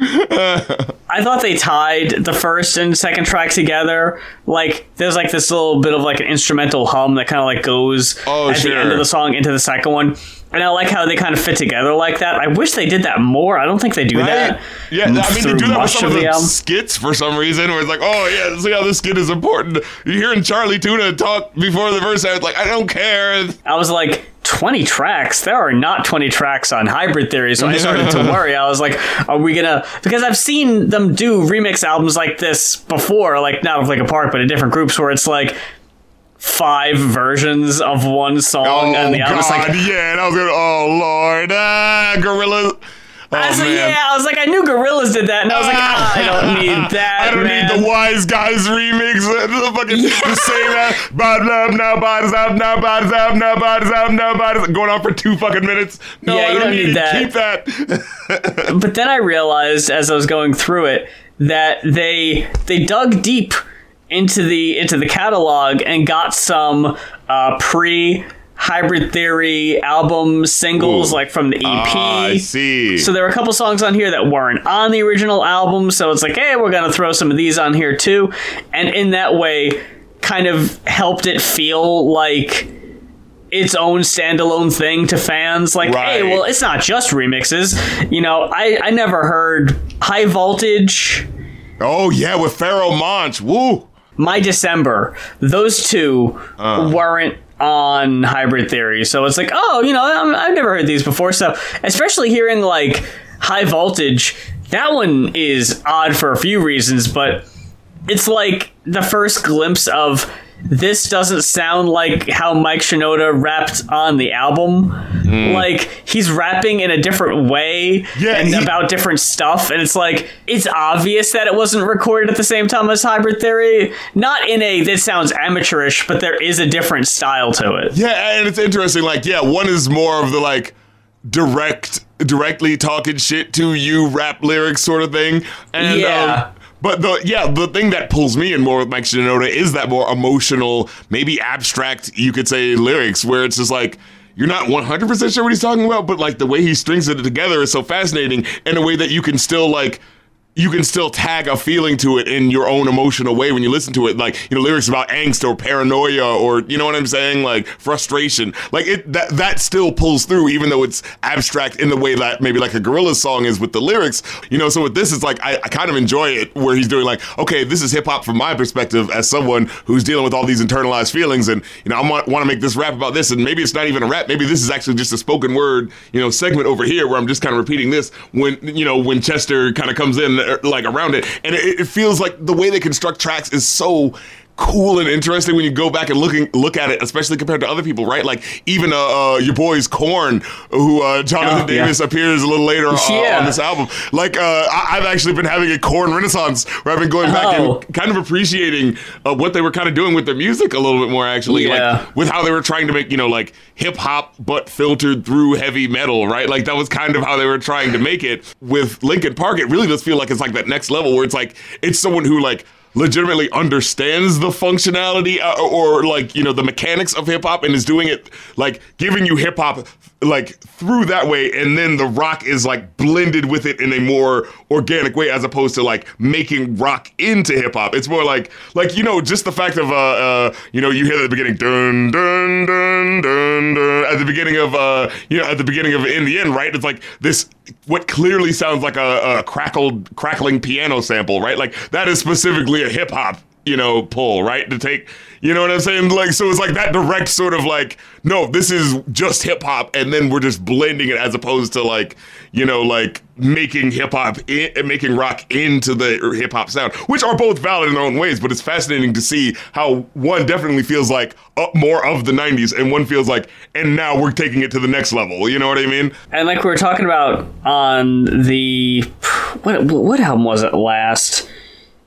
I thought they tied the first and second track together. Like there's like this little bit of like an instrumental hum that kind of like goes Oh, at the end of the song into the second one. And I like how they kind of fit together like that. I wish they did that more. I don't think they do Right? that. Yeah, I mean they do that with some of of the the album. skits for some reason, where it's like, oh yeah, see how this skit is important. You're hearing Chali 2na talk before the verse. I was like, I don't care. I was like, 20 tracks? There are not 20 tracks on Hybrid Theory. So I started to worry. I was like, are we gonna. Because I've seen them do remix albums like this before, like not of like a park, but in different groups where it's like five versions of one song Oh and the God, album's like. yeah. And I was going, oh Lord, ah, Gorilla. Oh I was like, man. yeah, I was like, I knew Gorillaz did that, and I was like, ah, I don't need that. I don't man. need the Wise Guys remix. The fucking the same ass. Bodies up, now bodies up, now bodies up, now bodies up, now bodies. Going on for two fucking minutes. No, Yeah, I you don't, don't need, need that. Keep that. but then I realized as I was going through it that they they dug deep into the into the catalog and got some uh, pre Hybrid Theory album singles Ooh. like from the EP. Ah, I see. So there were a couple songs on here that weren't on the original album, so it's like, hey, we're gonna throw some of these on here too, and in that way, kind of helped it feel like its own standalone thing to fans. Like, hey, well, it's not just remixes. You know, I I never heard High Voltage. oh yeah, with Pharoahe Monch. Woo. My December, those two Uh. weren't on Hybrid Theory. So it's like, oh, you know, I'm, I've never heard these before. So especially hearing like High Voltage, that one is odd for a few reasons, but it's like the first glimpse of this doesn't sound like how Mike Shinoda rapped on the album. Like he's rapping in a different way. Yeah, and he- about different stuff, and it's like it's obvious that it wasn't recorded at the same time as Hybrid Theory. Not in a this sounds amateurish, but there is a different style to it. Yeah, and it's interesting. Like, yeah, one is more of the like direct, directly talking shit to you rap lyrics sort of thing. And Yeah. um, but the yeah, the thing that pulls me in more with Mike Shinoda is that more emotional, maybe abstract, you could say, lyrics where it's just like. You're not 100% sure what he's talking about, but like the way he strings it together is so fascinating in a way that you can still like you can still tag a feeling to it in your own emotional way when you listen to it. Like, you know, lyrics about angst or paranoia or, you know what I'm saying? Like frustration. Like it, that, that still pulls through, even though it's abstract in the way that maybe like a gorilla song is with the lyrics, you know? So with this, it's like, I, I kind of enjoy it where he's doing like, okay, this is hip hop from my perspective as someone who's dealing with all these internalized feelings. And, you know, I want, want to make this rap about this. And maybe it's not even a rap. Maybe this is actually just a spoken word, you know, segment over here where I'm just kind of repeating this when, you know, when Chester kind of comes in like around it. And it, it feels like the way they construct tracks is so cool and interesting when you go back and looking look at it, especially compared to other people, right? Like even uh, uh your boys Korn, who uh, Jonathan Oh, yeah. Davis appears a little later uh, Yeah. on this album. Like uh, I- I've actually been having a Korn renaissance where I've been going back Oh. and kind of appreciating uh, what they were kind of doing with their music a little bit more actually, Yeah. like with how they were trying to make you know like hip hop but filtered through heavy metal, right? Like that was kind of how they were trying to make it with Linkin Park. It really does feel like it's like that next level where it's like it's someone who like legitimately understands the functionality uh, or like you know the mechanics of hip hop and is doing it like giving you hip hop like through that way and then the rock is like blended with it in a more organic way as opposed to like making rock into hip hop it's more like like you know just the fact of uh uh you know you hear at the beginning dun dun dun dun dun at the beginning of uh you know at the beginning of in the end right? It's like this what clearly sounds like a, a crackled crackling piano sample right? Like that is specifically a hip hop you know, pull, right? To take, you know what I'm saying? Like, so it's like that direct sort of like, no, this is just hip hop, and then we're just blending it as opposed to like, you know, like making hip hop making rock into the hip hop sound, which are both valid in their own ways. But it's fascinating to see how one definitely feels like up more of the '90s, and one feels like, and now we're taking it to the next level. You know what I mean? And like we were talking about on the what what album was it last?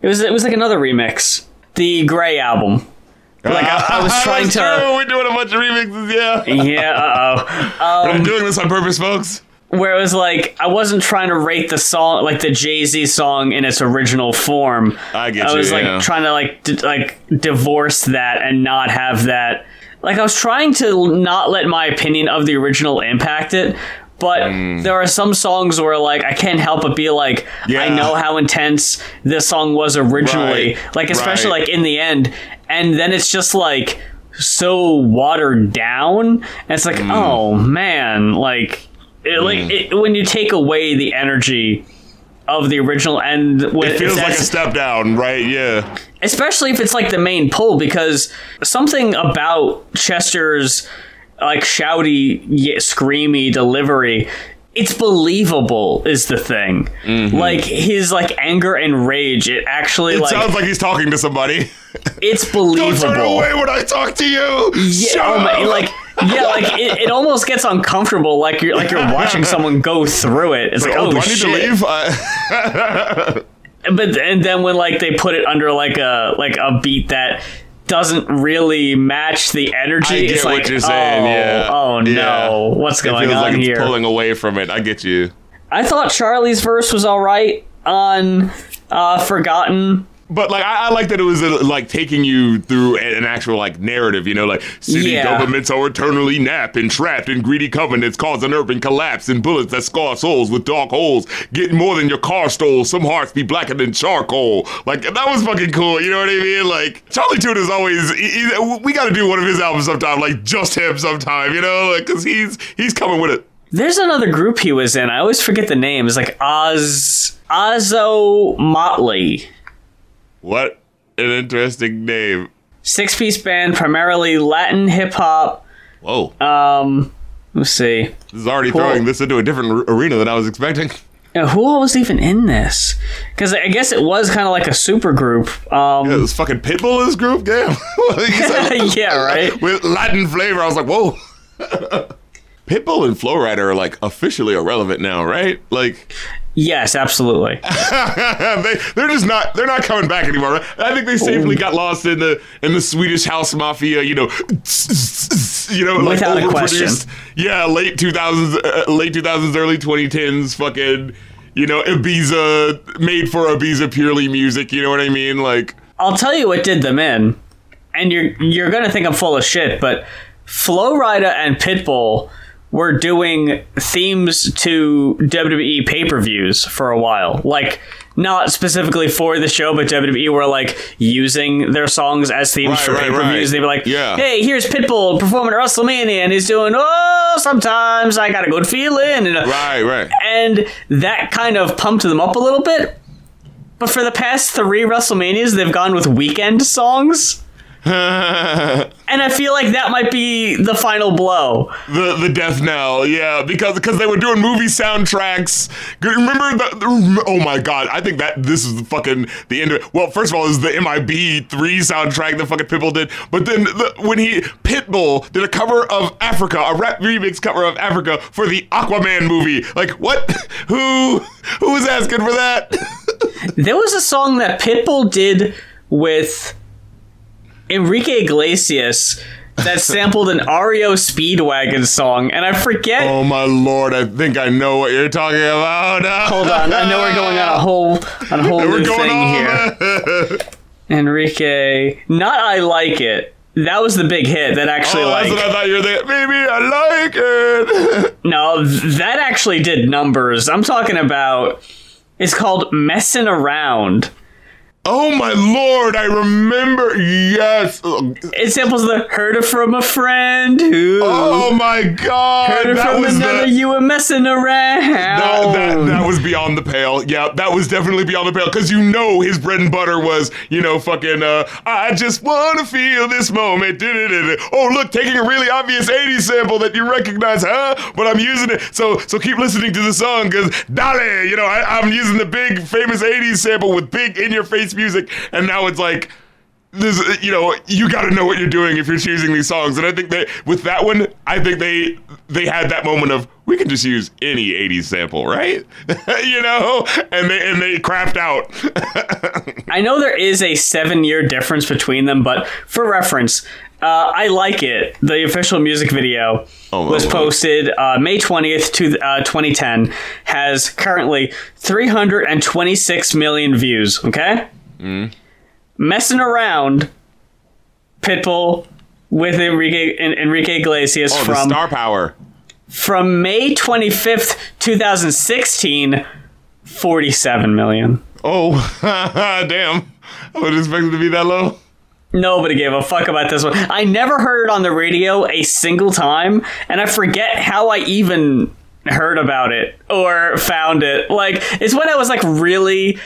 It was it was like another remix the Grey album. Like I, I was trying to. true. We're doing a bunch of remixes, yeah. Yeah, uh oh. I'm doing this on purpose, folks. Where it was like I wasn't trying to rate the song like the Jay Z song in its original form. I get I you, was like yeah. trying to like d- like divorce that and not have that. Like I was trying to not let my opinion of the original impact it. But Hmm. there are some songs where like I can't help but be like Yeah. I know how intense this song was originally. Right, Like especially right. like in the end, and then it's just like so watered down. And it's like, Hmm. oh man, like it, like it, when you take away the energy of the original and when It feels like a step down, right? Yeah. especially if it's like the main pull because something about Chester's like shouty screamy delivery it's believable is the thing like his like anger and rage it actually Mm-hmm. It like sounds like he's talking to somebody. it's believable. Don't turn away when I talk to you. yeah, oh my- like yeah, like it, it almost gets uncomfortable, like you're like you're watching someone go through it. It's like, oh, oh, do I need shit! to leave? I- But and then when like they put it under like a like a beat that doesn't really match the energy, I get it's what like, you're saying, oh, yeah. oh no, Yeah. what's it going feels on like it's here? pulling away from it. I get you. I thought Charlie's verse was all right on uh, Forgotten. But like, I, I like that it was uh, like taking you through an actual like narrative. You know, like city Yeah. governments are eternally napped and trapped in greedy covenants, cause an urban collapse and bullets that scar souls with dark holes. Getting more than your car stole. Some hearts be blacker than charcoal. Like that was fucking cool. You know what I mean? Like Charlie Tune is always. He, he- we got to do one of his albums sometime. Like just him sometime. You know, like because he's he's coming with it. There's another group he was in. I always forget the name. It's like Oz Ozomatli. What an interesting name. Six piece band, primarily Latin hip hop. Whoa. Um, let's see. this is already cool. throwing this into a different arena than I was expecting. Yeah, who all was even in this? Because I guess it was kind of like a super group. Um, Yeah, this fucking Pitbull in this group? Damn. Yeah, right. With Latin flavor. I was like, whoa. Pitbull and Flo Rida are like officially irrelevant now, right? Like Yes, absolutely. they they're just not they're not coming back anymore. Right? I think they safely got lost in the in the Swedish house mafia, you know, you know, like Without a question. overproduced. Yeah, late 2000s uh, late 2000s early 2010s fucking you know, Ibiza made for Ibiza purely music, you know what I mean? Like I'll tell you what did them in, and you're you're gonna think I'm full of shit, but Flo Rida and Pitbull were doing themes to WWE pay per views for a while, like. Not specifically for the show, but WWE were like using their songs as themes Right, for right, pay per views. right. They'd be like, Yeah. "Hey, here's Pitbull performing at WrestleMania, and he's doing oh, sometimes I got a good feeling." And, uh, right, right. and that kind of pumped them up a little bit. But for the past three WrestleManias, they've gone with weekend songs. And I feel like that might be the final blow. the the death knell, yeah, because because they were doing movie soundtracks. Remember the, the- oh my god, I think that this is the fucking the end of it. Well, first of all, is the MIB three soundtrack that fucking Pitbull did, but then the, when he Pitbull did a cover of Africa, a rap remix cover of Africa for the Aquaman movie. Like what? Who who was asking for that? There was a song that Pitbull did with Enrique Iglesias that sampled an REO Speedwagon song, and I forget. oh my lord, I think I know what you're talking about. Hold on, I know we're going on a whole on a whole We're new going thing on. here. Enrique, not I like it. That was the big hit that actually Oh, like that's what I thought you were there. Baby, I like it. No, that actually did numbers. I'm talking about. It's called messing Around. Oh my lord, I remember. Yes. It samples the "Heard it from a friend who." Oh my god. Heard it from was another. the, You were messing around. that, that, that was beyond the pale. Yeah, that was definitely beyond the pale. Because you know his bread and butter was, you know, fucking, uh, I just want to feel this moment. Oh, look, taking a really obvious 80s sample that you recognize, huh? But I'm using it. So so keep listening to the song because, dale, you know, I, I'm using the big famous 80s sample with big in your face music. And now it's like, this, you know, you got to know what you're doing if you're choosing these songs. And I think that with that one, I think they they had that moment of we can just use any '80s sample, right? you know, and they and they crapped out. I know there is a seven year difference between them, but for reference, uh, I like it. The official music video Oh, was posted uh, May 20th, to, uh, 2010, has currently 326 million views, okay? Mm. Messing around, Pitbull with Enrique, En- Enrique Iglesias oh, from, star power. from May 25th, 2016, 47 million. Oh, damn! I would expect it to be that low. Nobody gave a fuck about this one. I never heard it on the radio a single time, and I forget how I even heard about it or found it. Like, it's when I was like really.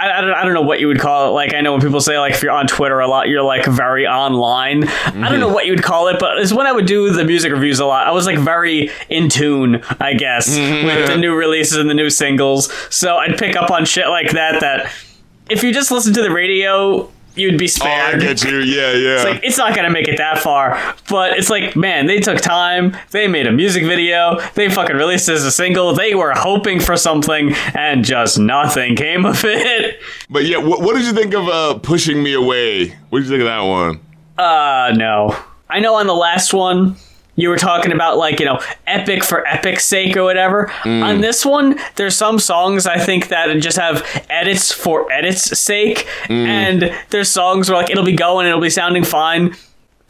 I, I, don't, I don't know what you would call it. Like, I know when people say, like, if you're on Twitter a lot, you're like very online. I don't mm-hmm. know what you would call it, but it's when I would do the music reviews a lot. I was like very in tune, I guess, mm-hmm. with the new releases and the new singles. So I'd pick up on shit like that. That if you just listen to the radio, you'd be Oh, I spared. get you. Yeah, yeah. It's like it's not gonna make it that far, but it's like, man, they took time. They made a music video. They fucking released it as a single. They were hoping for something, and just nothing came of it. but yeah, what, what did you think of uh, "Pushing Me Away"? What did you think of that one? Uh, no. I know on the last one. You were talking about like you know epic for epic's sake or whatever. Mm. On this one, there's some songs I think that just have edits for edits' sake, Mm. and there's songs where like it'll be going, it'll be sounding fine,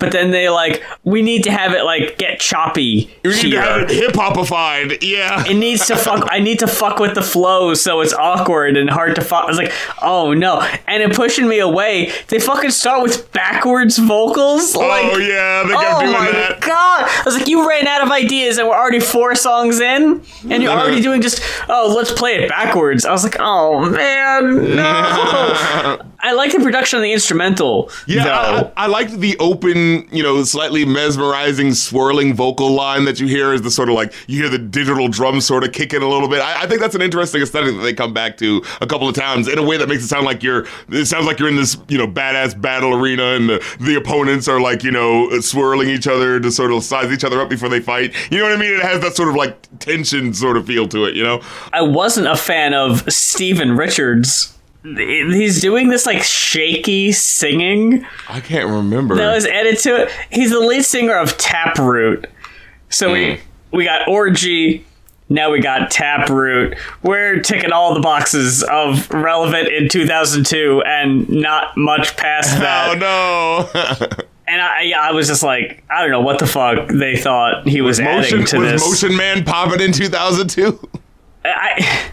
but then they like we need to have it like get choppy You need to have it hip hopified. Yeah. it needs to fuck. I need to fuck with the flow, so it's awkward and hard to fuck. I was like, oh no, and it pushing me away. They fucking start with backwards vocals. Oh, like, oh yeah, they kept Oh doing my that. god! I was like, you ran out of ideas, and we're already four songs in, and you're already doing just oh, let's play it backwards. I was like, oh man, no. I like the production of the instrumental. Yeah. I, I, I liked the open, you know, slightly mesmerizing, swirling vocal line that you hear is the sort of like you hear the digital drums sort of kick in a little bit. I, I think that's an interesting aesthetic that they come back to a couple of times in a way that makes it sound like you're. It sounds like you're in this, you know, badass battle arena, and the, the opponents are like, you know, swirling each other to sort of size each other up before they fight. You know what I mean? It has that sort of like tension sort of feel to it. You know? I wasn't a fan of Stephen Richards. He's doing this like shaky singing. I can't remember. that was added to it. He's the lead singer of Taproot. So we hmm. we got Orgy. Now we got Taproot. We're ticking all the boxes of relevant in 2002 and not much past oh, that. oh no! And I, I was just like, I don't know what the fuck they thought he was, adding Motion to was this. Motion Man popping in 2002. I,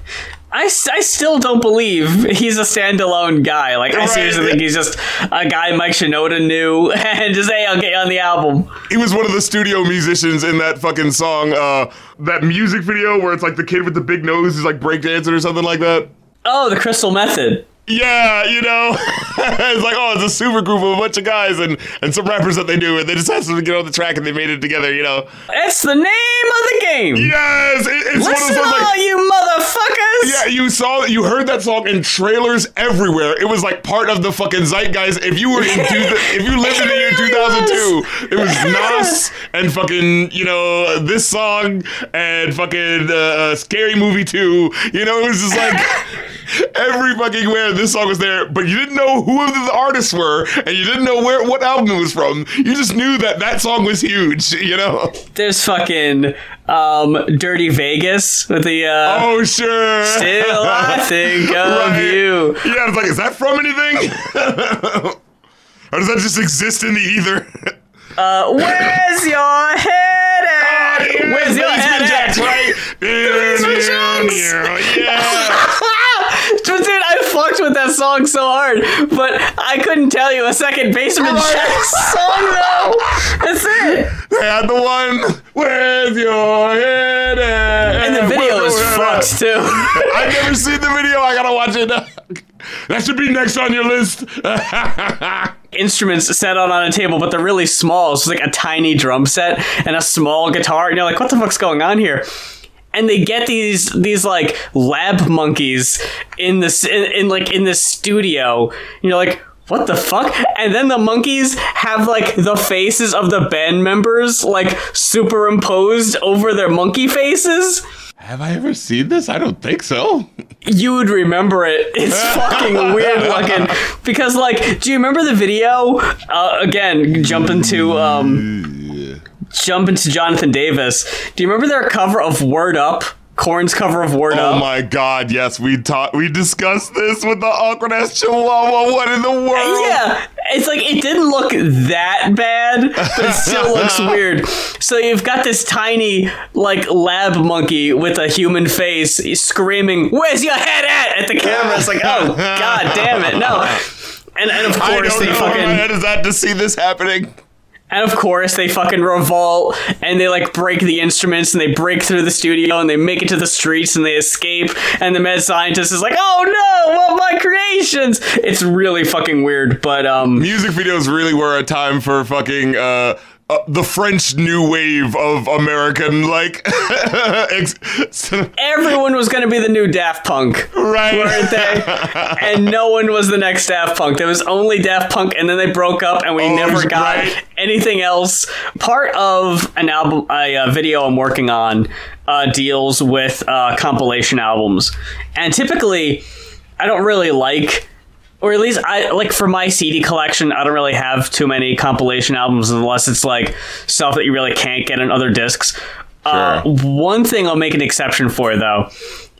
I, I still don't believe he's a standalone guy. Like, I Right. seriously think he's just a guy Mike Shinoda knew and just, hey, I'll get you on the album. He was one of the studio musicians in that fucking song, uh, that music video where it's like the kid with the big nose is like breakdancing or something like that. Oh, the Crystal Method. Yeah, you know, it's like oh, it's a super group of a bunch of guys and and some rappers that they do, and they just them to get on the track and they made it together. You know, That's the name of the game. yes, it, it's one of Listen, those all like. you motherfuckers. Yeah, you saw you heard that song in trailers everywhere. It was like part of the fucking zeitgeist. If you were in two, if you lived in the year It really 2002, it was Nas and fucking you know this song and fucking uh, uh, Scary Movie 2. You know, it was just like every fucking where this song was there, but you didn't know who the artists were and you didn't know where what album it was from. You just knew that that song was huge. You know? There's fucking um, Dirty Vegas with the. Uh, Oh sure. Still, I think of Right. you. Yeah, I was like, is that from anything? or does that just exist in the ether? Uh, where's your head at? Yeah, Where's your head at? Right? Basement Jaxx. Yeah. But fucked with that song so hard, but I couldn't tell you a second Basement Right. Jaxx song though. That's it. They had the one. Where's your head at? And the video is Where's your head fucked too. I've never seen the video. I gotta watch it. That should be next on your list. Instruments set out on a table, but they're really small. So it's like a tiny drum set and a small guitar. And you're like, what the fuck's going on here? And they get these these like lab monkeys in this in, in like in this studio. And you're like, what the fuck? And then the monkeys have like the faces of the band members like superimposed over their monkey faces. Have I ever seen this? I don't think so. you would remember it. It's fucking weird looking. Because, like, do you remember the video? Uh, again, jump into um, jump into Jonathan Davis. Do you remember their cover of Word Up? Korn's cover of Word Oh Up. Oh my god, yes, we taught we discussed this with the awkward ass chihuahua. What in the world? Yeah, it's like it didn't look that bad, but it still looks weird. So you've got this tiny, like, lab monkey with a human face screaming, "Where's your head at?" at the camera. It's like, oh god damn it, no. And, and of I course don't they know where my head is at to see this happening. And of course, they fucking revolt and they like break the instruments and they break through the studio and they make it to the streets and they escape. And the mad scientist is like, "Oh no, what my creations!" It's really fucking weird, but um, Music videos really were a time for fucking uh, uh the French new wave of American like ex- everyone was gonna be the new Daft Punk, right. weren't they? and no one was the next Daft Punk. There was only Daft Punk, and then they broke up, and we Oh, never got right. anything else. Part of an album, a, uh video I'm working on, uh, deals with uh, compilation albums, and typically, I don't really like. Or at least I like for my CD collection, I don't really have too many compilation albums unless it's like stuff that you really can't get on other discs. Uh, one thing I'll make an exception for though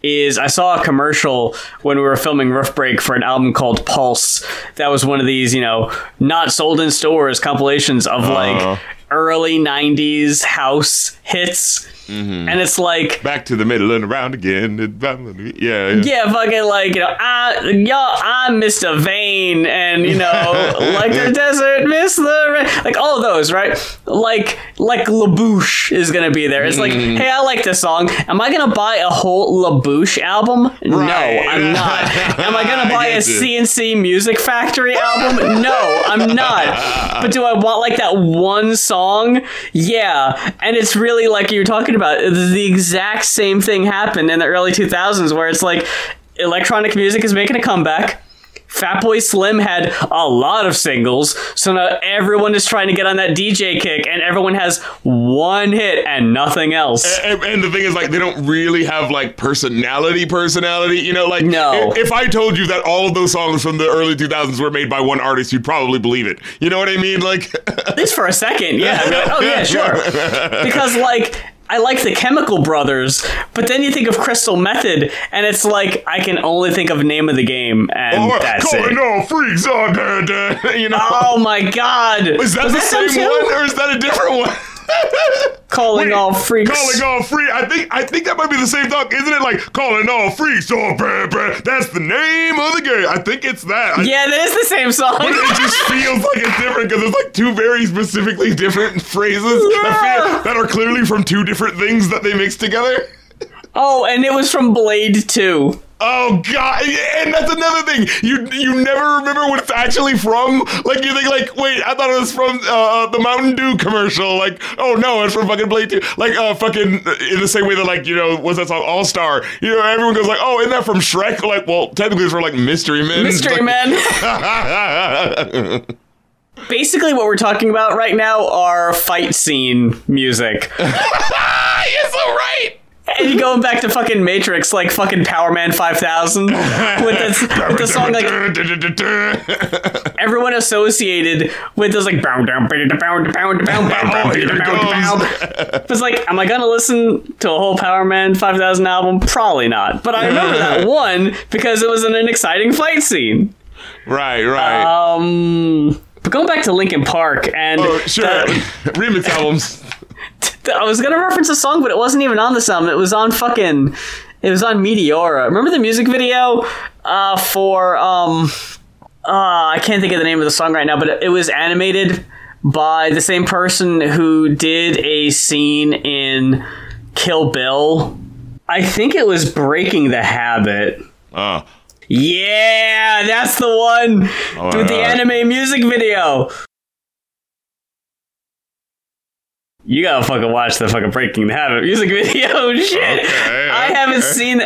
is I saw a commercial when we were filming Roof Break for an album called Pulse. That was one of these, you know, not sold in stores compilations of Uh-huh. like early '90s house hits, Mm-hmm. and it's like Back to the middle and around again. Yeah, yeah. yeah, fucking like you know, I y'all, I'm Mr. Vain, and you know, like the desert, Mr. Rain, like all of those, right? Like like La Bouche is gonna be there. It's like, Mm. hey, I like this song. Am I gonna buy a whole La Bouche album? No, I'm not. Am I gonna buy I a. C+C Music Factory album? No, I'm not. But do I want like that one song? Yeah, and it's really like you're talking about. The exact same thing happened in the early 2000s, where it's like electronic music is making a comeback. Fatboy Slim had a lot of singles, so now everyone is trying to get on that DJ kick, and everyone has one hit and nothing else. And, and the thing is, like, they don't really have like personality, personality. You know, like, No. If, if I told you that all of those songs from the early 2000s were made by one artist, you'd probably believe it. You know what I mean? Like, At least for a second, yeah. Like, oh yeah, sure. Because like I like the Chemical Brothers, but then you think of Crystal Method, and it's like I can only think of Name of the Game, and or that's calling it. all freaks on oh, da, you know. Oh my God! is that Was the same one, or is that a different one? Calling Wait, all freaks. Calling all free. I think I think that might be the same song, isn't it? Like calling all freaks. Oh, brah. that's the name of the game. I think it's that. I- yeah, that is the same song. But it just feels like it's different because it's like two very specifically different phrases that, feel, that are clearly from two different things that they mix together. oh, and it was from Blade 2. Oh god, and that's another thing. You you never remember what it's actually from. Like you think like, wait, I thought it was from uh, the Mountain Dew commercial. Like, oh no, it's from fucking Blade 2. Like uh fucking in the same way that like, you know, was that song? All Star. You know, everyone goes like, oh, isn't that from Shrek? Like, well, technically it's from like Mystery Men. Mystery Like- Men. Basically, what we're talking about right now are fight scene music. You're so right. And you going back to fucking Matrix, like fucking Powerman 5000, with the, with the song like everyone associated with those like down, goes. It's like, am I gonna listen to a whole Powerman 5000 album? Probably not. But I remember that one because it was in an exciting fight scene. Right, right. Um, but going back to Linkin Park and oh, sure. the- Remix albums. I was gonna reference a song, but it wasn't even on this album. It was on fucking. It was on Meteora. Remember the music video uh, for um, uh, I can't think of the name of the song right now, but it was animated by the same person who did a scene in Kill Bill. I think it was Breaking the Habit. Uh, Yeah, that's the one with the anime music video. You gotta fucking watch the fucking Breaking the Habit music video. Shit, Okay, I haven't okay. seen.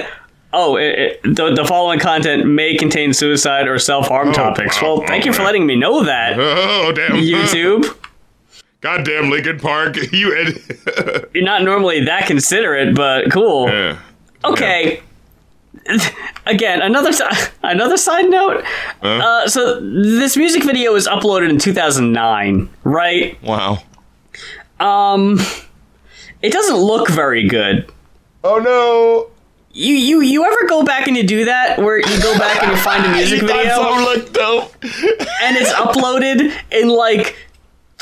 Oh, it, it, the, the following content may contain suicide or self harm topics. wow, Well, thank you for letting me know that. oh damn! YouTube, Goddamn Linkin Park! You ed- you're not normally that considerate, but cool. Yeah. Okay. Again, another another side note. Uh, so this music video was uploaded in 2009, right? Wow. Um, it doesn't look very good. Oh no! You you you ever go back and you do that where you go back and you find a music video looked dope. and it's uploaded in like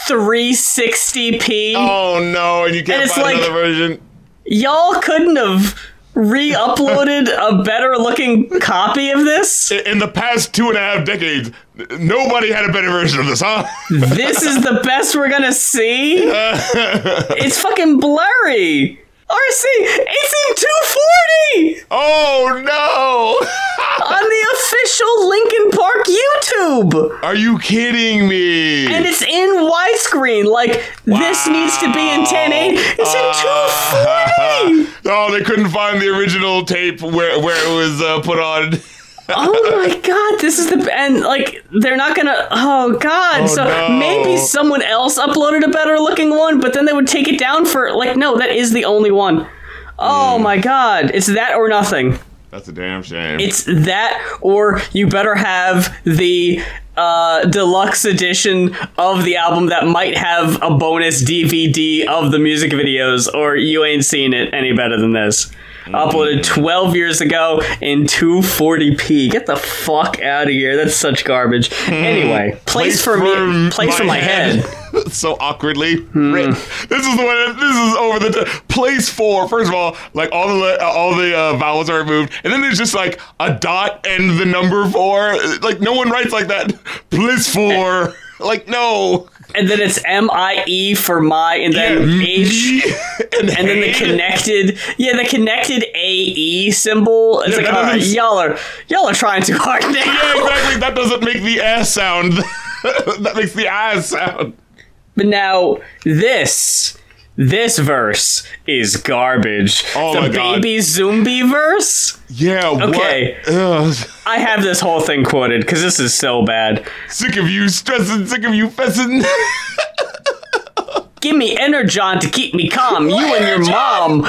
360p? Oh no! And you can't And it's find like- another version. Y'all couldn't have re-uploaded a better looking copy of this? In- In the past two and a half decades, nobody had a better version of this, huh? this is the best we're gonna see. it's fucking blurry. RC, it's in 240 oh no! on the official Linkin Park YouTube, Are you kidding me? and it's in widescreen. Like this needs to be in 1080. It's in 240. oh, they couldn't find the original tape where where it was uh, put on. oh my god, this is the and like they're not gonna. Oh god, Oh, so no. maybe someone else uploaded a better looking one, but then they would take it down for like no, that is the only one. Oh Hmm. my god, it's that or nothing. That's a damn shame. It's that, or you better have the uh, deluxe edition of the album that might have a bonus DVD of the music videos, or you ain't seen it any better than this. Uploaded 12 years ago in 240p. Get the fuck out of here. That's such garbage. Anyway, place, for, me, place for my head. so awkwardly Hmm. written. This is the one. This is over the t- place for. First of all, like all the all the uh, vowels are removed, and then there's just like a dot and the number four. Like no one writes like that. Place four. Like no. And then it's M I E for my, and then H. and, and then the connected yeah the connected ae symbol it's Yeah, like all right, y'all are y'all are trying too hard now Yeah, exactly. That doesn't make the ass sound. that makes the eyes sound. but now this this verse is garbage Oh the my God. baby zombie verse Yeah. Okay. I have this whole thing quoted because this is so bad Sick of you stressing. Sick of you fessing. Give me energon to keep me calm. You and your mom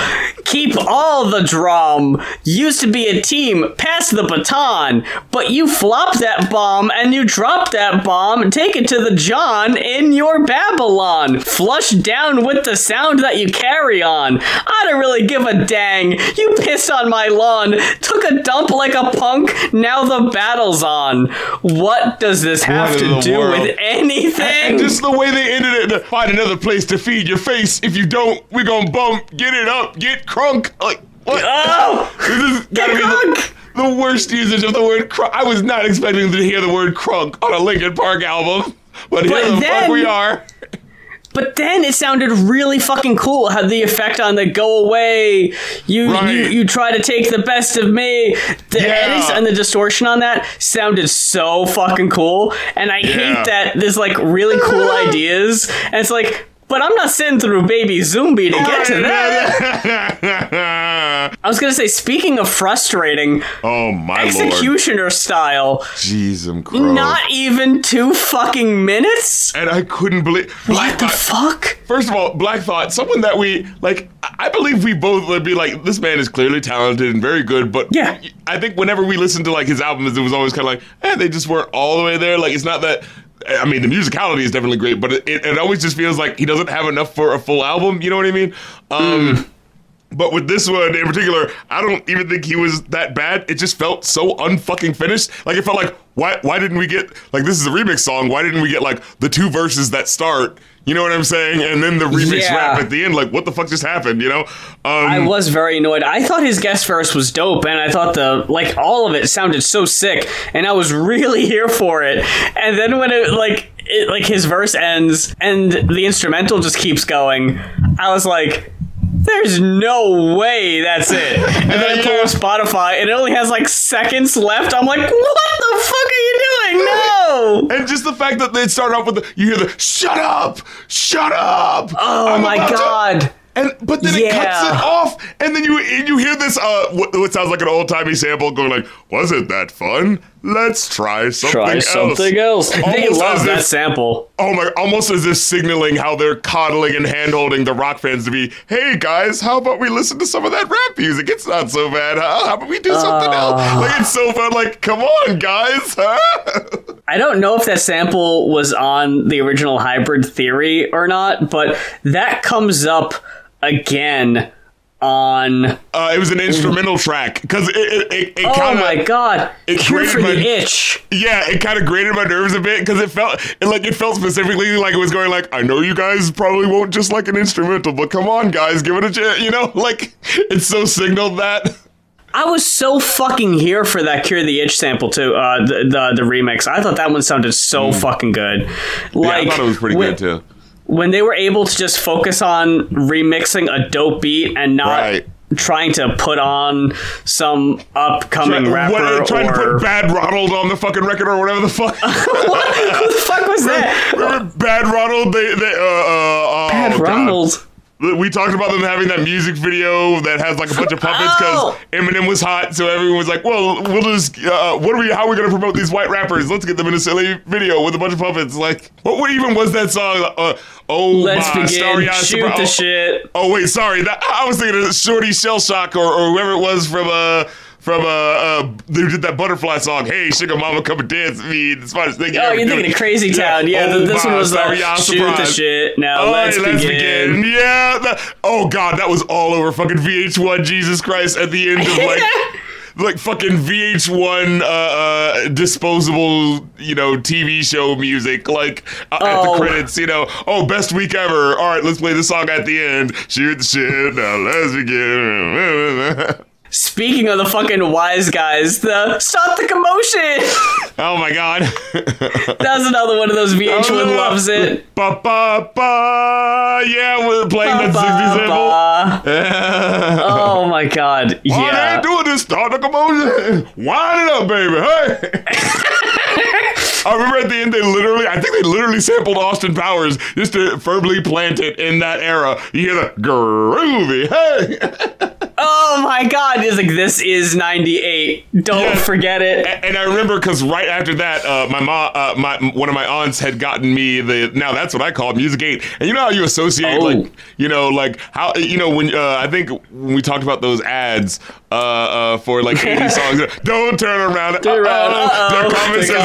keep all the drum. Used to be a team, pass the baton, but you flop that bomb and you drop that bomb. Take it to the John in your Babylon. Flush down with the sound that you carry on. I don't really give a dang. You pissed on my lawn, took a dump like a punk. Now the battle's on. What does this have to do world? with anything? And just the way they ended it, find another place to feed your face. If you don't, we're gonna bump. Get it up. Get crunk. Like what? oh! this has gotta be the, the worst usage of the word crunk. I was not expecting to hear the word crunk on a Linkin Park album, but, here But the fuck we are. But then it sounded really fucking cool. Had the effect on the go away. You Right. you, you try to take the best of me. The Yeah. edits and the distortion on that sounded so fucking cool. And I Yeah. hate that there's like really cool ideas. And it's like, but I'm not sitting through Baby Zombie to get to that. I was gonna say, speaking of frustrating, oh my lord. executioner style, Jeez, crow. not even two fucking minutes. and I couldn't believe. What the fuck? First of all, Black Thought, someone that we like. I I believe we both would be like, this man is clearly talented and very good. But Yeah. I think whenever we listened to like his albums, it was always kind of like, eh, they just weren't all the way there. Like it's not that. I mean, the musicality is definitely great, but it, it, always just feels like he doesn't have enough for a full album. You know what I mean? Um, But with this one in particular, I don't even think he was that bad. It just felt so unfucking finished. Like it felt like, why why didn't we get like this is a remix song? Why didn't we get like the two verses that start? You know what I'm saying? And then the remix Yeah. rap at the end. Like what the fuck just happened? You know? Um, I was very annoyed. I thought his guest verse was dope, and I thought the like all of it sounded so sick, and I was really here for it. And then when it like it, like his verse ends and the instrumental just keeps going, I was like. There's no way that's it. And then I pull up Spotify and it only has like seconds left. I'm like, what the fuck are you doing? No! and just the fact that they start off with the, you hear the shut up, shut up. Oh I'm my about to-" god. And but then it cuts it off, and then you you hear this uh what, what sounds like an old timey sample going like, "Wasn't that fun? Let's try something else. Try else." something else. They love that if- sample. Oh my! Almost as if signaling how they're coddling and handholding the rock fans to be, "Hey guys, how about we listen to some of that rap music? It's not so bad, huh? How about we do something else? Ah. Like it's so fun. Like, come on, guys, huh?" I don't know if that sample was on the original hybrid theory or not, but that comes up again on. Uh, it was an instrumental track because it it, it, it Oh kind of my god! it Cure for the my- itch. yeah, it kind of grated my nerves a bit because it felt it, like it felt specifically like it was going like I know you guys probably won't just like an instrumental, but come on, guys, give it a chance. You know, like it's so signaled that. I was so fucking here for that Cure the Itch sample too. Uh, the, the the remix. I thought that one sounded so fucking good. Hmm. Yeah, I thought it was pretty when, good too. When they were able to just focus on remixing a dope beat and not. Right. Trying to put on some upcoming rapper What, trying or to put Bad Ronald on the fucking record or whatever the fuck. what? Who the fuck was that? Remember Bad Ronald? They, they, uh, uh, oh, Bad God. Ronald. We talked about them having that music video that has like a bunch of puppets because Oh. Eminem was hot, so everyone was like, "Well, we'll just uh, what are we? How are we gonna promote these white rappers? Let's get them in a silly video with a bunch of puppets." Like, what, what even was that song? Uh, oh, Let's my begin. Shoot the oh, shit. Oh wait, sorry. That, I was thinking of Shorty Shell Shock or, or whoever it was from uh from uh, uh they did that butterfly song. Hey, sugar mama, come and dance with me. The smartest thing. you Oh, you're thinking of Crazy Town. Yeah, Oh, this my one was the starry-eyed shoot the shit. Now Oh, let's, let's begin. begin. Yeah. that- oh God, that was all over fucking VH1. Jesus Christ! At the end of like. Like fucking VH1 uh, uh, disposable, you know, TV show music, like uh, at Oh. the credits, you know, oh, best week ever. All right, let's play the song at the end. Shoot the shit, now let's begin. Speaking of the fucking Wiseguys, the stop the commotion. oh my god. That's another one of those VH1 loves it. Ba ba ba. Yeah, we're playing that 60 sample. Ba-ba. Oh my god. All they Yeah. doing is start the commotion. Wind it up, baby. Hey. I remember at the end they literally, I think they literally sampled Austin Powers just to firmly plant it in that era. You hear the groovy, hey. Oh my god. It's like this is 98. Don't Yeah. forget it. and I remember because right after that, uh, my mom, uh, my one of my aunts had gotten me the. Now that's what I call Music Eight, and you know how you associate Oh. like you know like how you know when uh, I think when we talked about those ads uh, uh, for like 80 songs. Don't turn around. Turn around. Uh-oh. Uh-oh. There comes There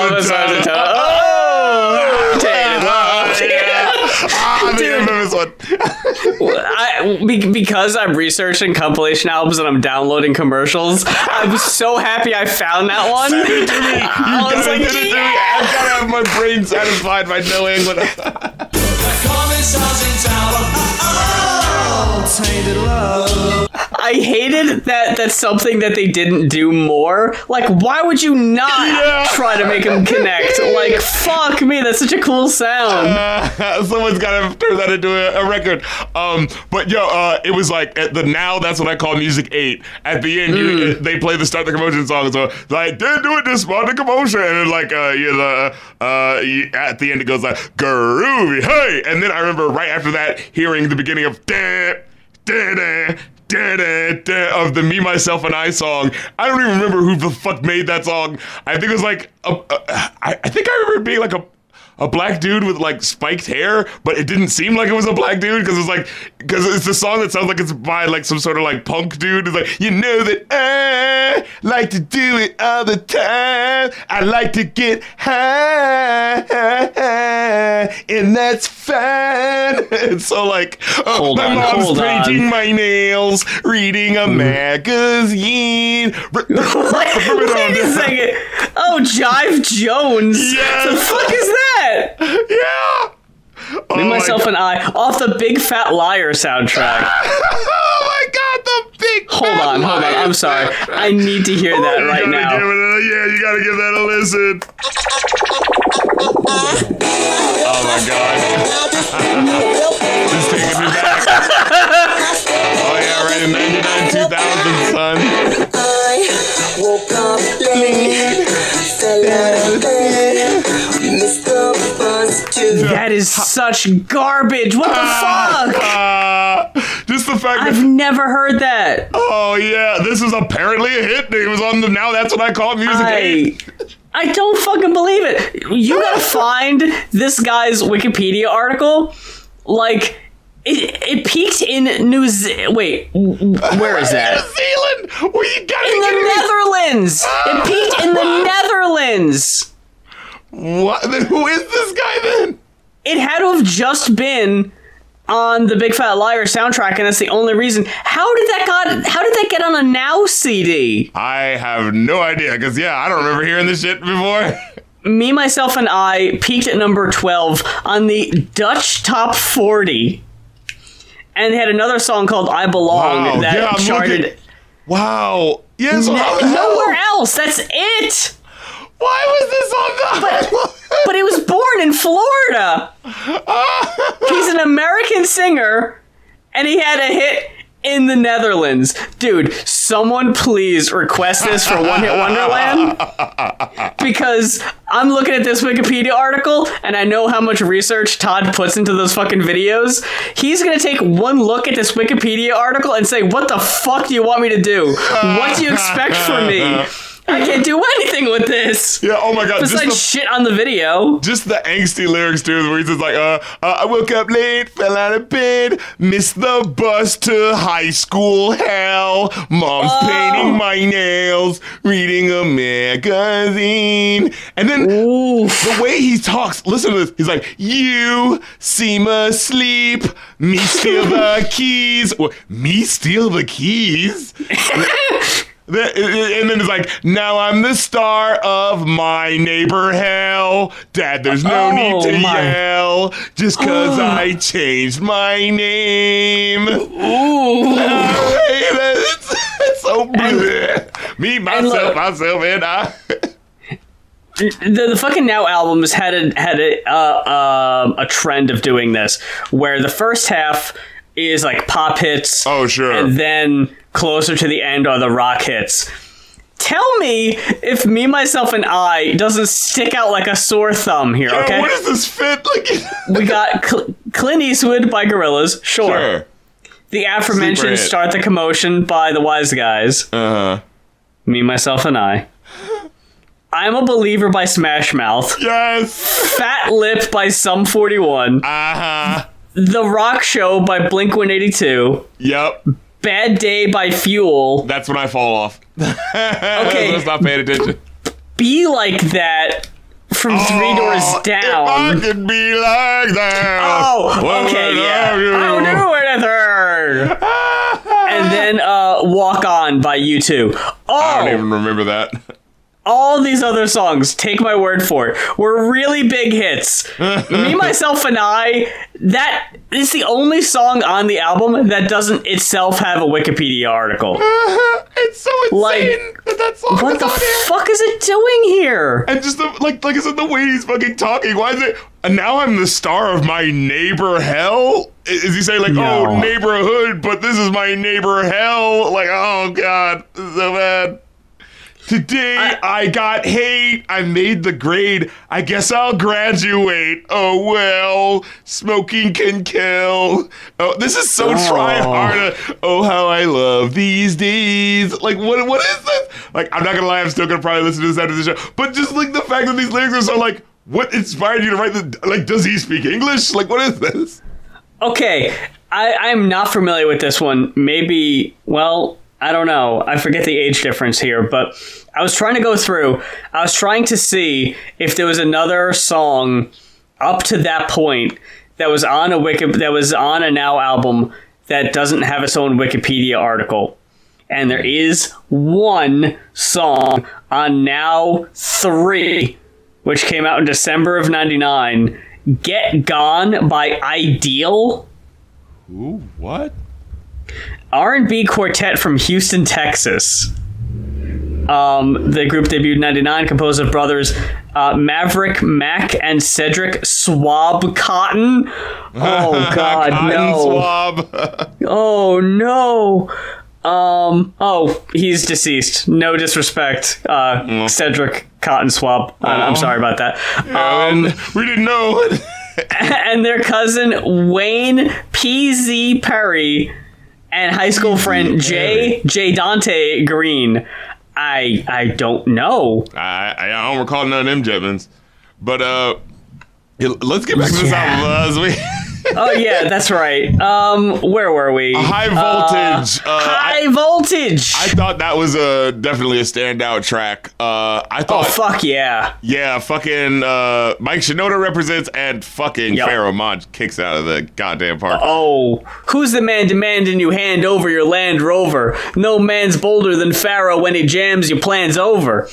a Ah, I Dude. remember this one. I, be- because I'm researching compilation albums and I'm downloading commercials, I'm so happy I found that one. Send it to me. You I was gotta like, get it to me. yeah. I've gotta have my brain satisfied by knowing what. I hated that that's something that they didn't do more. Like, why would you not Yeah. try to make them connect? Like, fuck me, that's such a cool sound. Uh, someone's got to turn that into a, a record. Um, but yo, uh, it was like at the now that's what I call music eight. At the end, you, they play the start the commotion song. So like, did do it, this start the commotion, and then like, uh, you know, uh, you- at the end it goes like groovy, hey, and then I remember right after that hearing the beginning of da da da. Of the Me, Myself, and I song. I don't even remember who the fuck made that song. I think it was like, a, a, I, I think I remember being like a, a black dude with like spiked hair, but it didn't seem like it was a black dude because it's like because it's a song that sounds like it's by like some sort of like punk dude. It's like you know that I like to do it all the time. I like to get high, and that's fan. It's so like, oh, my on, mom's painting my nails, reading a mm. magazine. Wait a second. Oh, Jive Jones. Yes. What the fuck is that? Yeah. Oh Me, my myself, God. and I off the Big Fat Liar soundtrack. oh my god, the big. Hold fat on, hold on. I'm sorry. I need to hear oh, that You right now. give it a- yeah, you gotta give that a listen. Oh my god. It's taking me back. Oh yeah, right in 99, 2000, son. I woke up late, fell out of bed, missed to That is such garbage. What the fuck? Uh, just the fact I've never heard that. Oh yeah, this is apparently a hit. It was on the now. That's what I call music. I. I don't fucking believe it. You gotta find this guy's Wikipedia article. Like, it, it peaked in New Ze- Wait, where is that? New? Zealand. Well, you gotta In the. Netherlands. It peaked in the Netherlands. What? Then who is this guy then? It had to have just been on the Big Fat Liar soundtrack, and that's the only reason. How did that got? How did that get on a Now CD? I have no idea. Because yeah, I don't remember hearing this shit before. Me, myself, and I peaked at number 12 on the Dutch Top 40. And they had another song called I Belong Wow, that yeah, charted looking- Wow. Yeah. So how n- the hell? nowhere else. That's it. Why was this on the? But he was born in Florida. He's an American singer, and he had a hit in the Netherlands. Dude, someone please request this for One Hit Wonderland. Because I'm looking at this Wikipedia article, and I know how much research Todd puts into those fucking videos. He's gonna take one look at this Wikipedia article and say, What the fuck do you want me to do? What do you expect from me? I can't do anything with this. yeah. Oh my god. Just Besides the, shit on the video. just the angsty lyrics too, where he's just like, uh, uh, I woke up late, fell out of bed, missed the bus to high school hell. Mom's Oh. painting my nails, reading a magazine, and then Oof. the way he talks, listen to this. He's like, "You seem asleep. Me steal the keys. Or, me steal the keys." And then it's like, now I'm the star of my neighbor hell. Dad, there's no Oh, need to my. yell just because I changed my name. Ooh. it's, it's so bleh. Me, myself, look- myself, and I. the, the fucking Now albums had a had a uh, um, a trend of doing this, where the first half is like pop hits, Oh, sure. and then closer to the end are the rock hits. Tell me if me, myself, and I doesn't stick out like a sore thumb here. Yo, Okay, What does this fit? Like, we got Cl- Clint Eastwood by Gorillaz, sure. sure. The aforementioned "Start the Commotion" by the Wiseguys. Uh huh. Me, myself, and I. I'm a believer by Smash Mouth. Yes. Fat Lip by Sum 41. Uh huh. The Rock Show by Blink 182. Yep. Bad Day by Fuel. That's when I fall off. Okay. Not paying attention. Be Like That from Three Doors Oh, If I Down. could be like that. Oh, okay, yeah. I do? I don't do anything. And then uh, Walk On by U2. I don't Oh, even remember that. All these other songs, take my word for it, were really big hits. Me, myself, and I, that is the only song on the album that doesn't itself have a Wikipedia article. it's so insane Like, that that song What the fuck is it doing here? And just the, like, like I said, the way he's fucking talking. Why is it? And now I'm the star of my neighbor hell. Is he saying like, oh, No. oh neighborhood, but this is my neighbor hell? Like, oh god, this is so bad. Today I, I- got hate. I made the grade. I guess I'll graduate. Oh well, smoking can kill. Oh, this is so try hard. Oh how I love these days. Like what? What is this? Like I'm not gonna lie. I'm still gonna probably listen to this after the show. But just like the fact that these lyrics are so like, what inspired you to write the? Like, does he speak English? Like, what is this? Okay, I, I'm not familiar with this one. Maybe, well, I don't know. I forget the age difference here, but I was trying to go through. I was trying to see if there was another song up to that point that was on a wiki that was on a Now album that doesn't have its own Wikipedia article. And there is one song on Now 3, which came out in December of 99, Get Gone by Ideal. Ooh, what? R&B quartet from Houston, Texas. Um, the group debuted in '99, composed of brothers uh, Maverick Mack and Cedric Swab Cotton. Oh God, no! swab. Oh no! Um. Oh, he's deceased. No disrespect, uh, Cedric Cotton Swab. I- I'm sorry about that. Um, we didn't know. and their cousin Wayne P.Z. Perry and high school friend J. J. Dante Green. I I don't know. I, I don't recall none of them Jetmans. But uh, let's get back to this Yeah. album. Uh, as we Oh yeah, that's right. Um, where were we? high voltage. Uh, I, High voltage. I thought that was a definitely a standout track. Uh, I oh thought, fuck yeah! yeah, fucking uh, Mike Shinoda represents and fucking Yep. Pharoahe Monch kicks out of the goddamn park. Oh, who's the man demanding you hand over your Land Rover? No man's bolder than Pharoahe when he jams your plans over.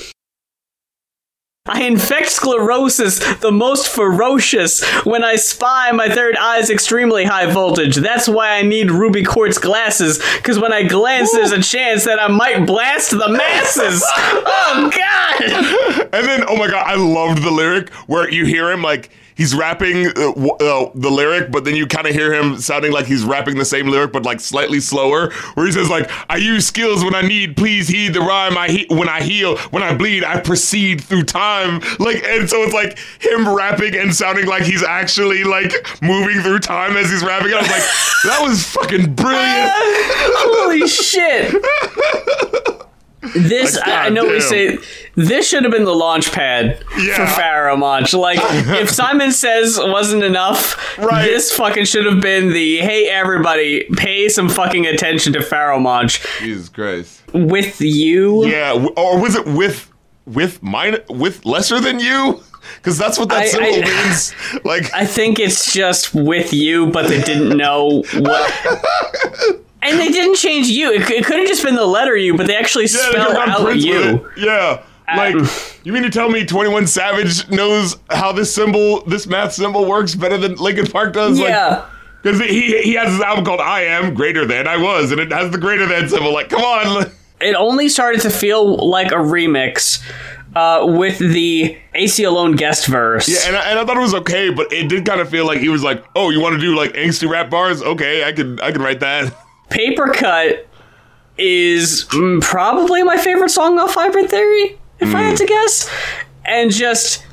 I infect sclerosis, the most ferocious, when I spy my third eye's extremely high voltage. That's why I need ruby quartz glasses, because when I glance, there's a chance that I might blast the masses. oh, God! And then, oh my god, I loved the lyric where you hear him like he's rapping uh, uh, the lyric, but then you kind of hear him sounding like he's rapping the same lyric, but like slightly slower. Where he says like, "I use skills when I need. Please heed the rhyme. I he- when I heal, when I bleed, I proceed through time." Like, and so it's like him rapping and sounding like he's actually like moving through time as he's rapping. I was like, that was fucking brilliant. Holy shit! This Like, I, I know we say this should have been the launch pad Yeah. for Pharoahe Monch. Like if Simon Says wasn't enough, Right. this fucking should have been the hey everybody pay some fucking attention to Pharoahe Monch Jesus Christ. with you. Yeah, or was it with with mine with lesser than you? Because that's what that I- symbol I- means. Like, I think it's just with you, but they didn't know what. And they didn't change you. It, it could have just been the letter U, but they actually yeah, they spell could've gone out with Yeah. Like, Uh, you mean to tell me Twenty One Savage knows how this symbol, this math symbol works better than Linkin Park does? Yeah. Because he he has this album called I Am Greater Than I Was, and it has the greater than symbol. Like, come on. it only started to feel like a remix uh, with the Aceyalone guest verse. Yeah, and I, and I thought it was okay, but it did kind of feel like he was like, "Oh, you want to do like angsty rap bars? Okay, I can, I could write that." Paper Cut is mm, probably my favorite song off Hybrid Theory, if I had to guess. And just.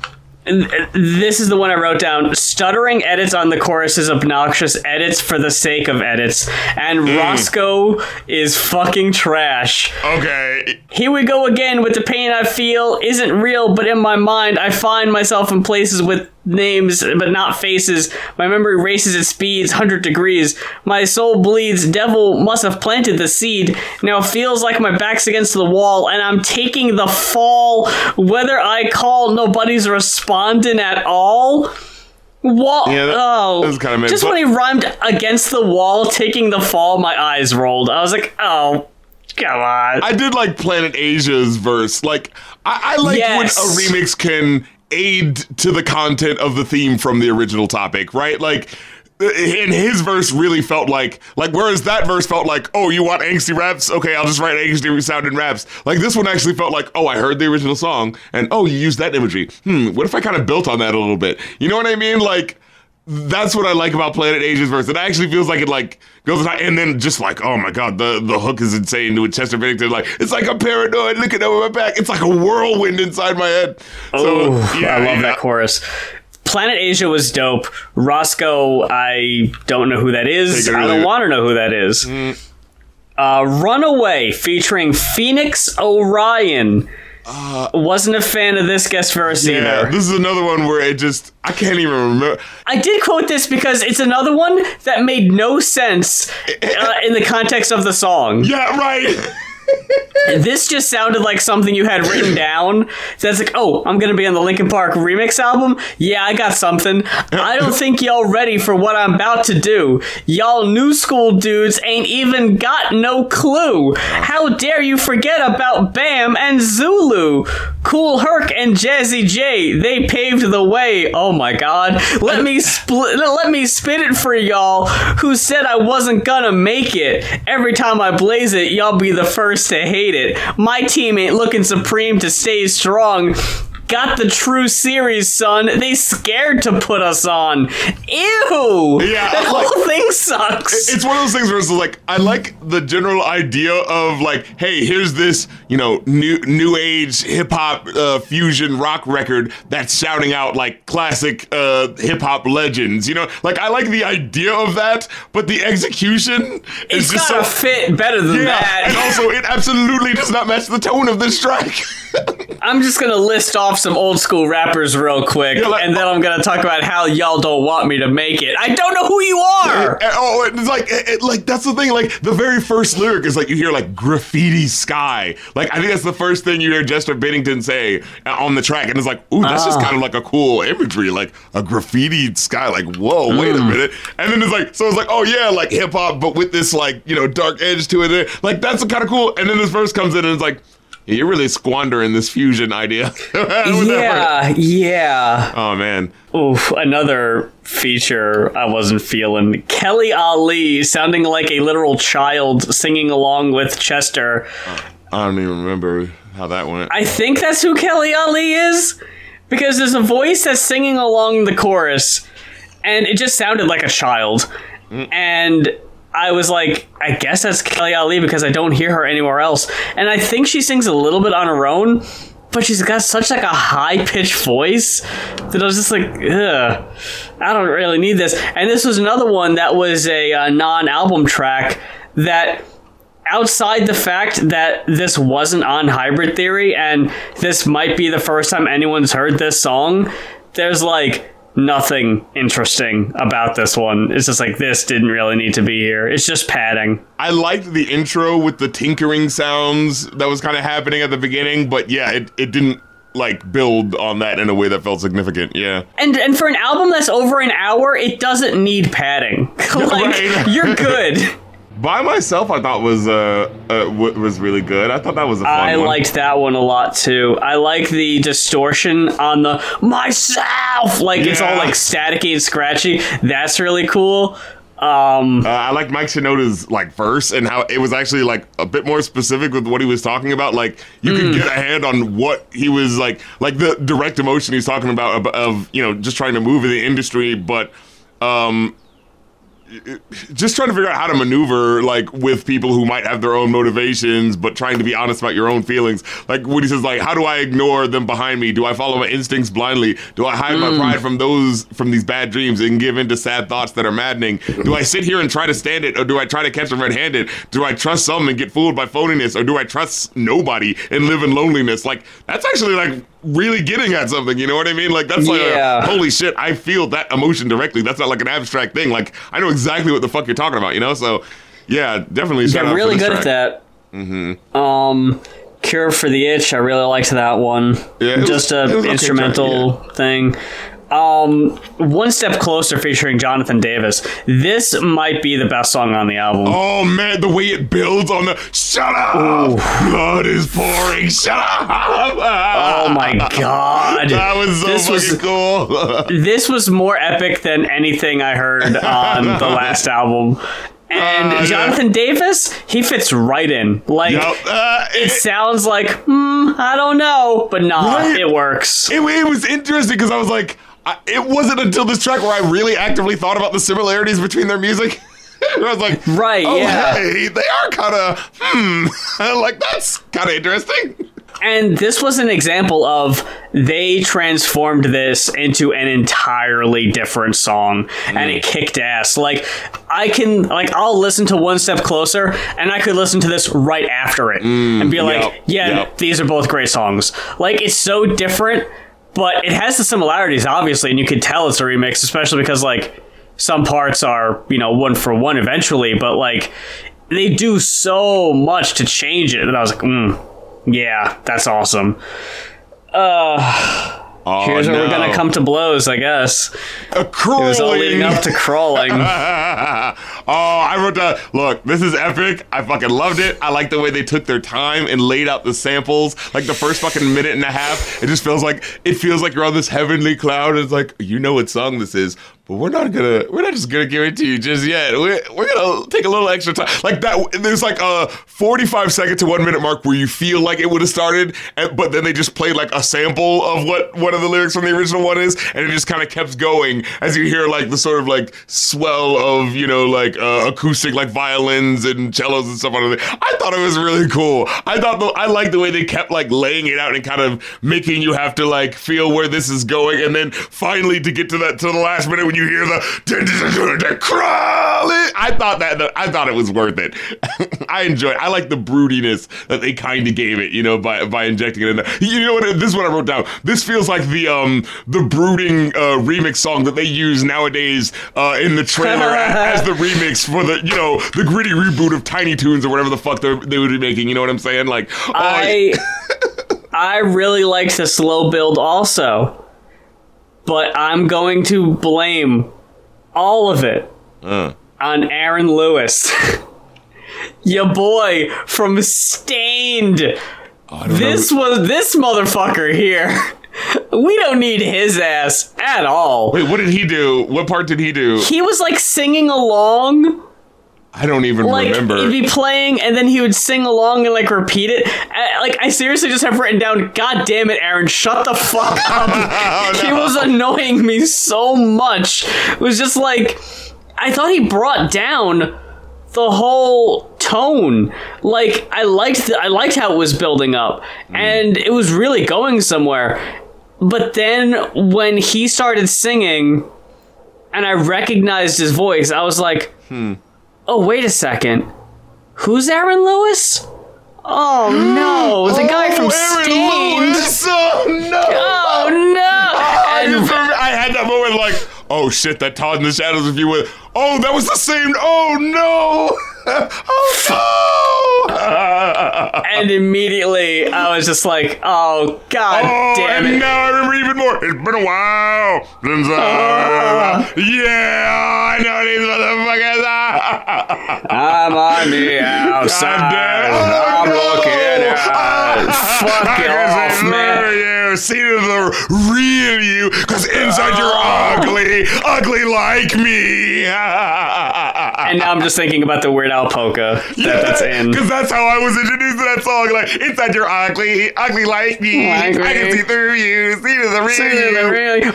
This is the one I wrote down. Stuttering edits on the chorus is obnoxious edits for the sake of edits. And Rasco is fucking trash. Okay, Here we go again with the pain I feel isn't real, but in my mind I find myself in places with names but not faces. My memory races at speeds 100 degrees. My soul bleeds. Devil must have planted the seed. Now feels like my back's against the wall and I'm taking the fall. Whether I call, nobody's responding at all. Wall. Yeah, that- oh, that was kinda just but- when he rhymed against the wall, taking the fall, my eyes rolled. I was like, oh, come on. I did like Planet Asia's verse. Like I, I like Yes. when a remix can aid to the content of the theme from the original topic, right? Like and his verse really felt like like whereas that verse felt like oh you want angsty raps? Okay I'll just write angsty sounding raps. Like this one actually felt like oh I heard the original song and oh you used that imagery. Hmm what if I kind of built on that a little bit? You know what I mean? Like that's what I like about Planet Asia's verse. It actually feels like it like goes and then just like oh my god, the the hook is insane with Chester Bennington. Like it's like I'm paranoid looking over my back. It's like a whirlwind inside my head. So Oh, yeah, I love yeah. that chorus. Planet Asia was dope. Rasco, I don't know who that is. Take it or I don't want to know who that is. Uh, Runaway featuring Phoenix Orion. Wasn't a fan of this guest verse Uh, Yeah, either. this is another one where it just I can't even remember. I did quote this because it's another one that made no sense uh, in the context of the song. Yeah, right. this just sounded like something you had written down. That's like, oh, I'm gonna be on the Linkin Park remix album. Yeah, I got something. I don't think y'all ready for what I'm about to do. Y'all new school dudes ain't even got no clue. How dare you forget about Bam and Zulu? Kool Herc and Jazzy J, they paved the way. Oh my god. Let me split let me spit it for y'all who said I wasn't gonna make it. Every time I blaze it, y'all be the first to hate it. My team ain't looking supreme to stay strong. Got the true series, son. They scared to put us on. Ew. Yeah, that like- whole thing sucks. It's one of those things where it's like I like the general idea of like, hey, here's this you know new new age hip hop uh, fusion rock record that's shouting out like classic uh, hip hop legends. You know, like I like the idea of that, but the execution is it's just gotta so. fit better than Yeah, and also it absolutely does not match the tone of this track. I'm just gonna list off some old school rappers real quick, Yeah, like- and then I'm gonna talk about how y'all don't want me to make it. I don't know who you are. Oh, it's like, it, like that's the thing. Like the very first lyric is like you hear like graffiti sky. Like I think that's the first thing you hear Chester Bennington say uh, on the track, and it's like, ooh, that's just Ah. kind of like a cool imagery, like a graffiti sky. Like, whoa, wait Mm. a minute. And then it's like, so it's like, oh yeah, like hip hop, but with this like you know dark edge to it. Like that's kind of cool. And then this verse comes in, and it's like. You're really squandering this fusion idea. With that verse. Yeah, yeah. Oh man. Oof, another feature I wasn't feeling. Kelli Ali sounding like a literal child singing along with Chester. I don't even remember how that went. I think that's who Kelli Ali is because there's a voice that's singing along the chorus and it just sounded like a child. Mm. And I was like, I guess that's Kelli Ali because I don't hear her anywhere else. And I think she sings a little bit on her own, but she's got such like a high pitched voice that I was just like, ugh, I don't really need this. And this was another one that was a uh, non album track that outside the fact that this wasn't on Hybrid Theory and this might be the first time anyone's heard this song, there's like nothing interesting about this one. It's just like this didn't really need to be here. It's just padding. I liked the intro with the tinkering sounds that was kind of happening at the beginning, but yeah, it, it didn't like build on that in a way that felt significant. Yeah. And and for an album that's over an hour, it doesn't need padding. like right. you're good. By myself, I thought was uh, uh w- was really good. I thought that was a fun I one. liked that one a lot too. I like the distortion on the myself. Like it's all like staticky and scratchy. That's really cool. Um Uh, I like Mike Shinoda's like verse and how it was actually like a bit more specific with what he was talking about. Like you Mm. could get a hand on what he was like, like the direct emotion he's talking about of, of you know just trying to move in the industry, but um, just trying to figure out how to maneuver like with people who might have their own motivations, but trying to be honest about your own feelings. Like when he says like, how do I ignore them behind me? Do I follow my instincts blindly? Do I hide my mm. pride from those from these bad dreams and give in to sad thoughts that are maddening? Do I sit here and try to stand it, or do I try to catch them red-handed? Do I trust some and get fooled by phoniness, or do I trust nobody and live in loneliness? Like that's actually like really getting at something. You know what I mean? Like that's like a- Yeah. holy shit, I feel that emotion directly. That's not like an abstract thing. Like I know exactly what the fuck you're talking about, you know? So yeah, definitely They're out really good at that. Mm-hmm. Um, Cure for the Itch. I really liked that one. Yeah, just was a okay instrumental thing. Um, one step closer, featuring Jonathan Davis. This might be the best song on the album. Oh man, the way it builds on the shut up, blood is pouring, shut up. Oh my god! That was so This was- fucking cool. this was more epic than anything I heard on the last album. And Uh, yeah. Jonathan Davis, he fits right in. Like Yup, uh, it it, sounds like, hmm, I don't know, but nah, Right. it works. it, it was interesting because I was like, I, it wasn't until this track where I really actively thought about the similarities between their music. I was like, Right, oh, yeah. hey, they are kind of, hmm, like that's kind of interesting. And this was an example of they transformed this into an entirely different song and it kicked ass. Like I can like I'll listen to One Step Closer and I could listen to this right after it and be like, yep, yeah, yep. these are both great songs. Like it's so different, but it has the similarities obviously and you could tell it's a remix especially because like some parts are, you know, one for one eventually, but like they do so much to change it that I was like, mm, yeah, that's awesome. Uh, Oh, here's where we're gonna come to blows, I guess. A It was all leading up to crawling. oh, I wrote down. Look, this is epic. I fucking loved it. I like the way they took their time and laid out the samples. Like the first fucking minute and a half, it just feels like it feels like you're on this heavenly cloud. It's like you know what song this is, but we're not gonna. We're not just gonna give it to you just yet. We're, we're gonna take a little extra time. Like that. There's like a 45 second to one minute mark where you feel like it would have started, and, but then they just played like a sample of what one of the lyrics from the original one is, and it just kind of kept going as you hear like the sort of like swell of you know like uh, acoustic like violins and cellos and stuff on it. I thought it was really cool. I thought the, I liked the way they kept like laying it out and kind of making you have to like feel where this is going, and then finally to get to that to the last minute when you hear the crawling. I thought that I thought it was worth it. I enjoy. I like the broodiness that they kind of gave it, you know, by by injecting it in there. You know what? This is what I wrote down. This feels like the um the brooding uh, remix song that they use nowadays uh, in the trailer as the remix for the you know the gritty reboot of Tiny Toons or whatever the fuck they they would be making. You know what I'm saying? Like, oh, I I really like the slow build also, but I'm going to blame all of it Uh. on Aaron Lewis, your boy from Staind. Don't This know. was this motherfucker here. We don't need his ass at all. Wait, what did he do? What part did he do? He was like singing along I don't even like remember. he'd be playing and then he would sing along and like repeat it. I, like i seriously just have written down god damn it aaron shut the fuck up. Oh, he was annoying me so much. It was just like i thought he brought down the whole tone. Like i liked the, i liked how it was building up hmm. and it was really going somewhere. But then when he started singing and i recognized his voice i was like hmm. Oh wait a second who's aaron lewis oh no the oh, guy from Oh, Aaron Staind. Lewis! Oh no! oh no I, and I had that moment like, oh shit, that Todd in the Shadows review with, oh, that was the same, oh no! oh no! And immediately i was just like oh god Oh, damn and it. now I remember even more. It's been a while since I. Oh. Yeah, I know these motherfuckers. i'm on the outside i'm looking out fuck you off man. You. See the real you, because inside you're oh. ugly, ugly like me. and now i'm just thinking about the weird al polka that that's in Because that's how I was introduced to that song. Like, inside you're ugly, ugly like me. I can see through you, see to the real See you. the real-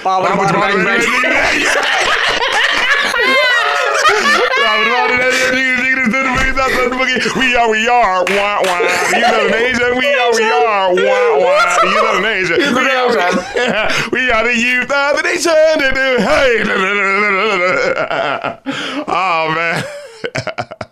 Baba, baba, bang, bang. We are, we are, wah, wah. You know the nation, we are, we are, wah, wah. You know the nation. We are, we are the youth of the nation. Hey. Oh, man.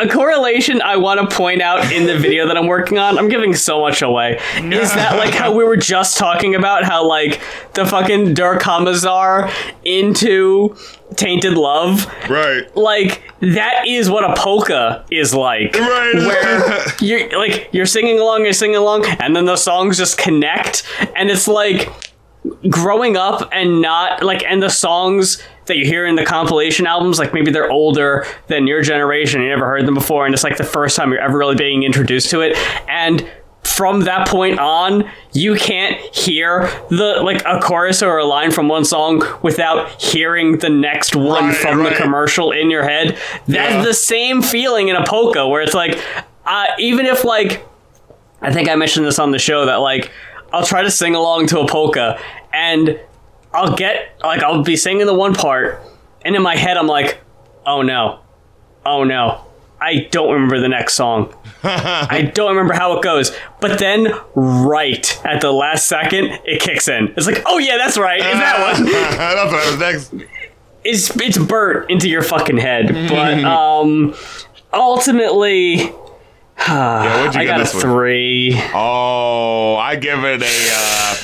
a correlation I want to point out in the video that I'm working on, I'm giving so much away, is that like how we were just talking about how like the fucking Der Kommissar into Tainted Love, Right. like that is what a polka is like. Right. Where you're like you're singing along, you're singing along, and then the songs just connect, and it's like growing up and not like and the songs that you hear in the compilation albums like maybe they're older than your generation you never heard them before and it's like the first time you're ever really being introduced to it. And from that point on you can't hear the like a chorus or a line from one song without hearing the next one Right, from the commercial in your head. That's Yeah. the same feeling in a polka where it's like uh, even if like I think I mentioned this on the show that like I'll try to sing along to a polka and I'll get like I'll be singing the one part and in my head I'm like, "Oh no. Oh no. I don't remember the next song. I don't remember how it goes." But then right at the last second it kicks in. It's like, "Oh yeah, that's right. It's that one." That's what I was next. It's it's burnt into your fucking head. But um ultimately Yeah, I got a one? 3. Oh, I give it a. Uh,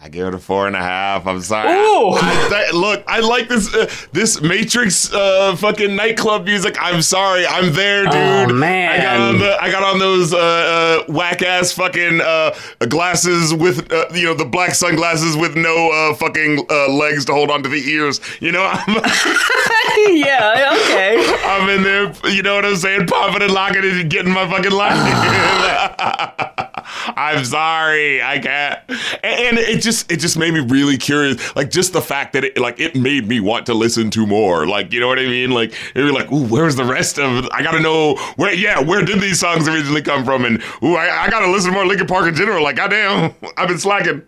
I give it a four and a half. I'm sorry. Ooh. I- I- look, I like this uh, this Matrix uh, fucking nightclub music. I'm sorry. I'm there, dude. Oh, man. I got on the I got on those uh, uh, whack ass fucking uh, glasses with uh, you know the black sunglasses with no uh, fucking uh, legs to hold onto the ears. You know, I'm, yeah, okay. I'm in there. You know what I'm saying? Popping and locking it and getting my fucking life. I'm sorry, I can't. And it just it just made me really curious. Like just the fact that it like it made me want to listen to more. Like you know what I mean? Like it'd be like, ooh, where's the rest of? it? I gotta know where. Yeah, where did these songs originally come from? And ooh, I, I gotta listen to more Linkin Park in general. Like goddamn, I've been slacking.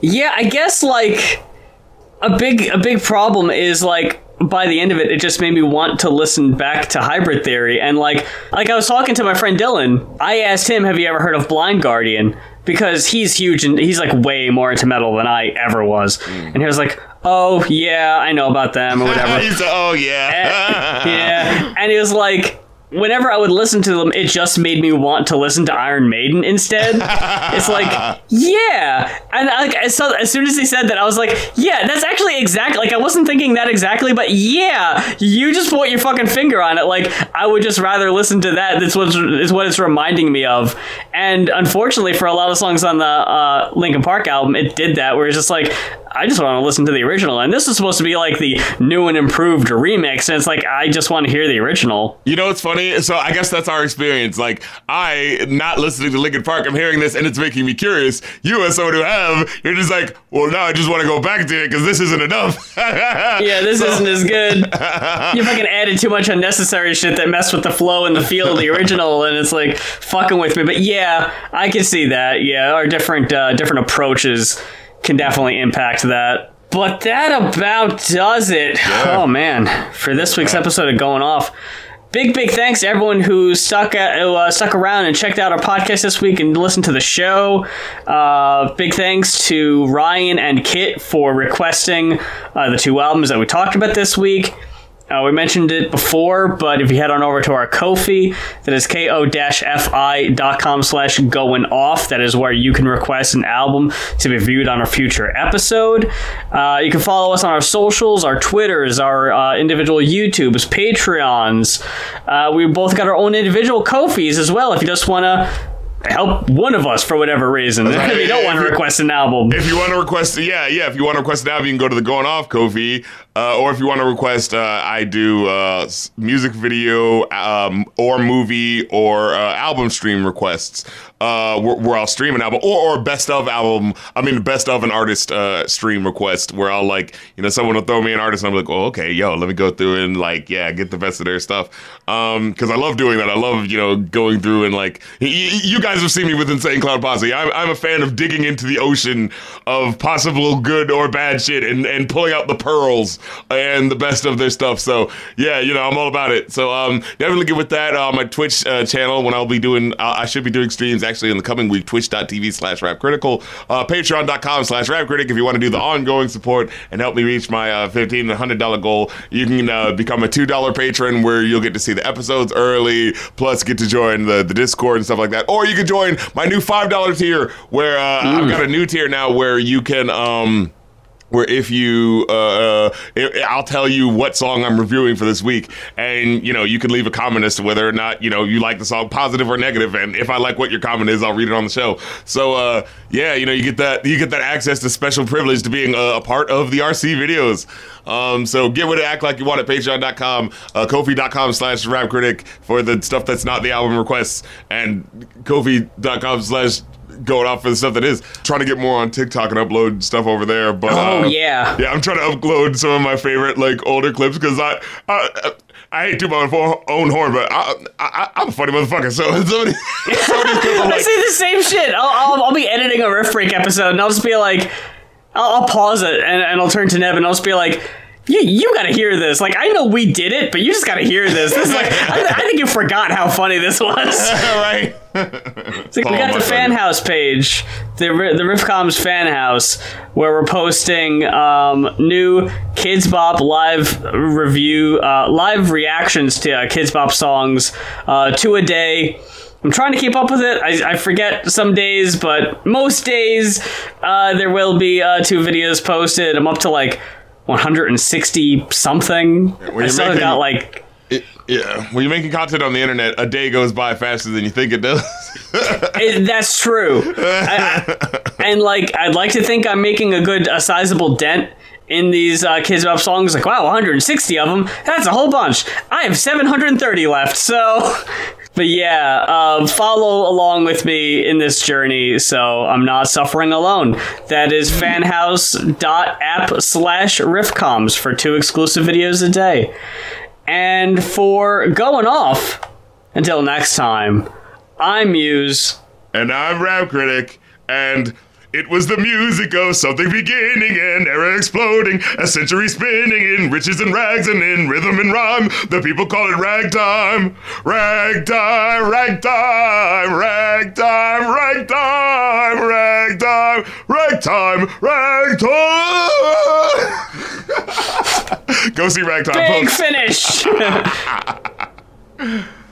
Yeah, I guess like a big a big problem is like by the end of it, it just made me want to listen back to Hybrid Theory. And like like I was talking to my friend Dylan, I asked him, "Have you ever heard of Blind Guardian?" Because he's huge and he's like way more into metal than I ever was. Mm. And he was like, "Oh yeah, I know about them or whatever." He said, oh yeah. Eh, yeah. And he was like, whenever I would listen to them, it just made me want to listen to Iron Maiden instead. it's like, yeah. And like, as, as soon as he said that, I was like, yeah, that's actually exactly, like, I wasn't thinking that exactly, but yeah, you just put your fucking finger on it. Like, I would just rather listen to that. That's what is what it's reminding me of. And unfortunately, for a lot of songs on the uh, Linkin Park album, it did that, where it's just like, I just want to listen to the original. And this is supposed to be like the new and improved remix. And it's like, I just want to hear the original. You know what's funny? So I guess that's our experience. Like I not listening to Linkin Park, I'm hearing this and it's making me curious. You as someone who have, you're just like, well, now I just want to go back to it because this isn't enough. Yeah, this isn't as good. You fucking added too much unnecessary shit that messed with the flow and the feel of the original, and it's like fucking with me. But yeah, I can see that. Yeah, our different uh, different approaches can definitely impact that. But that about does it. Oh man, for this week's episode of Going Off. Big, big thanks to everyone who stuck at, uh, stuck around and checked out our podcast this week and listened to the show. Uh, big thanks to Ryan and Kit for requesting uh, the two albums that we talked about this week. Uh, we mentioned it before, but if you head on over to our Ko-fi, that is ko-fi.com slash going off. That is where you can request an album to be viewed on a future episode. Uh, you can follow us on our socials, our Twitters, our uh, individual YouTubes, Patreons. Uh, we both got our own individual Ko-fis as well if you just want to help one of us for whatever reason. right. if you don't want to request an album. if you want to request, yeah, yeah, if you want to request an album, you can go to the Going Off Ko-fi. Uh, or if you want to request, uh, I do uh, music video um, or movie or uh, album stream requests. Uh, where, where I'll stream an album or, or best of album. I mean, best of an artist uh, stream request where I'll like, you know, someone will throw me an artist and I'm like, oh, okay, yo, let me go through and like, yeah, get the best of their stuff. Um, because I love doing that. I love, you know, going through and like, y- you guys have seen me with Insane Clown Posse. I'm, I'm a fan of digging into the ocean of possible good or bad shit and, and pulling out the pearls and the best of their stuff. So yeah, you know, I'm all about it. So um, definitely get with that on my Twitch uh, channel when I'll be doing, uh, I should be doing streams actually in the coming week, twitch.tv slash rapcritical, uh, patreon.com slash Rap rapcritic if you want to do the ongoing support and help me reach my uh, $15 $100 goal. You can uh, become a $2 patron where you'll get to see the episodes early, plus get to join the, the Discord and stuff like that. Or you can join my new $5 tier where uh, I've got a new tier now where you can... Um, where if you uh, uh I'll tell you what song I'm reviewing for this week and you know you can leave a comment as to whether or not you know you like the song positive or negative and if I like what your comment is I'll read it on the show. So uh yeah you know you get that you get that access to special privilege to being a, a part of the RC videos. Um so get with it act like you want it patreon.com uh kofi.com slash rap critic for the stuff that's not the album requests and kofi.com slash going off for the stuff that is trying to get more on TikTok and upload stuff over there. But Oh, uh, yeah. yeah, I'm trying to upload some of my favorite like older clips because I, I I hate to my own horn, but I, I I'm a funny motherfucker. So some of these, some of these clips I'm I like, say the same shit. I'll, I'll, I'll be editing a riff break episode, and I'll just be like, I'll, I'll pause it, and, and I'll turn to Neb, and I'll just be like, "You, you gotta hear this. Like, I know we did it, but you just gotta hear this. This is like, I, I think you forgot how funny this was. right. It's like we got the Fanhouse page, the the Riffcoms Fanhouse, where we're posting um, new Kidz Bop live review, uh, live reactions to uh, Kidz Bop songs, uh, two a day. I'm trying to keep up with it. I, I forget some days, but most days uh, there will be uh, two videos posted. I'm up to like 160 something. you're I still making- got like It, yeah, when you're making content on the internet, a day goes by faster than you think it does. It, that's true. I, I- and like, I'd like to think I'm making a good, a sizable dent in these uh, Kidz Bop songs. Like, wow, 160 of them. That's a whole bunch. I have 730 left. So, but yeah, uh, follow along with me in this journey so I'm not suffering alone. That is fanhouse.app slash riffcoms for two exclusive videos a day. And for going off, until next time, I'm Muse. And I'm Rap Critic, and it was the music of something beginning and era exploding, a century spinning in riches and rags and in rhythm and rhyme. The people call it ragtime, ragtime, ragtime, ragtime, ragtime, ragtime, ragtime, ragtime. Go see ragtime, Big folks. finish!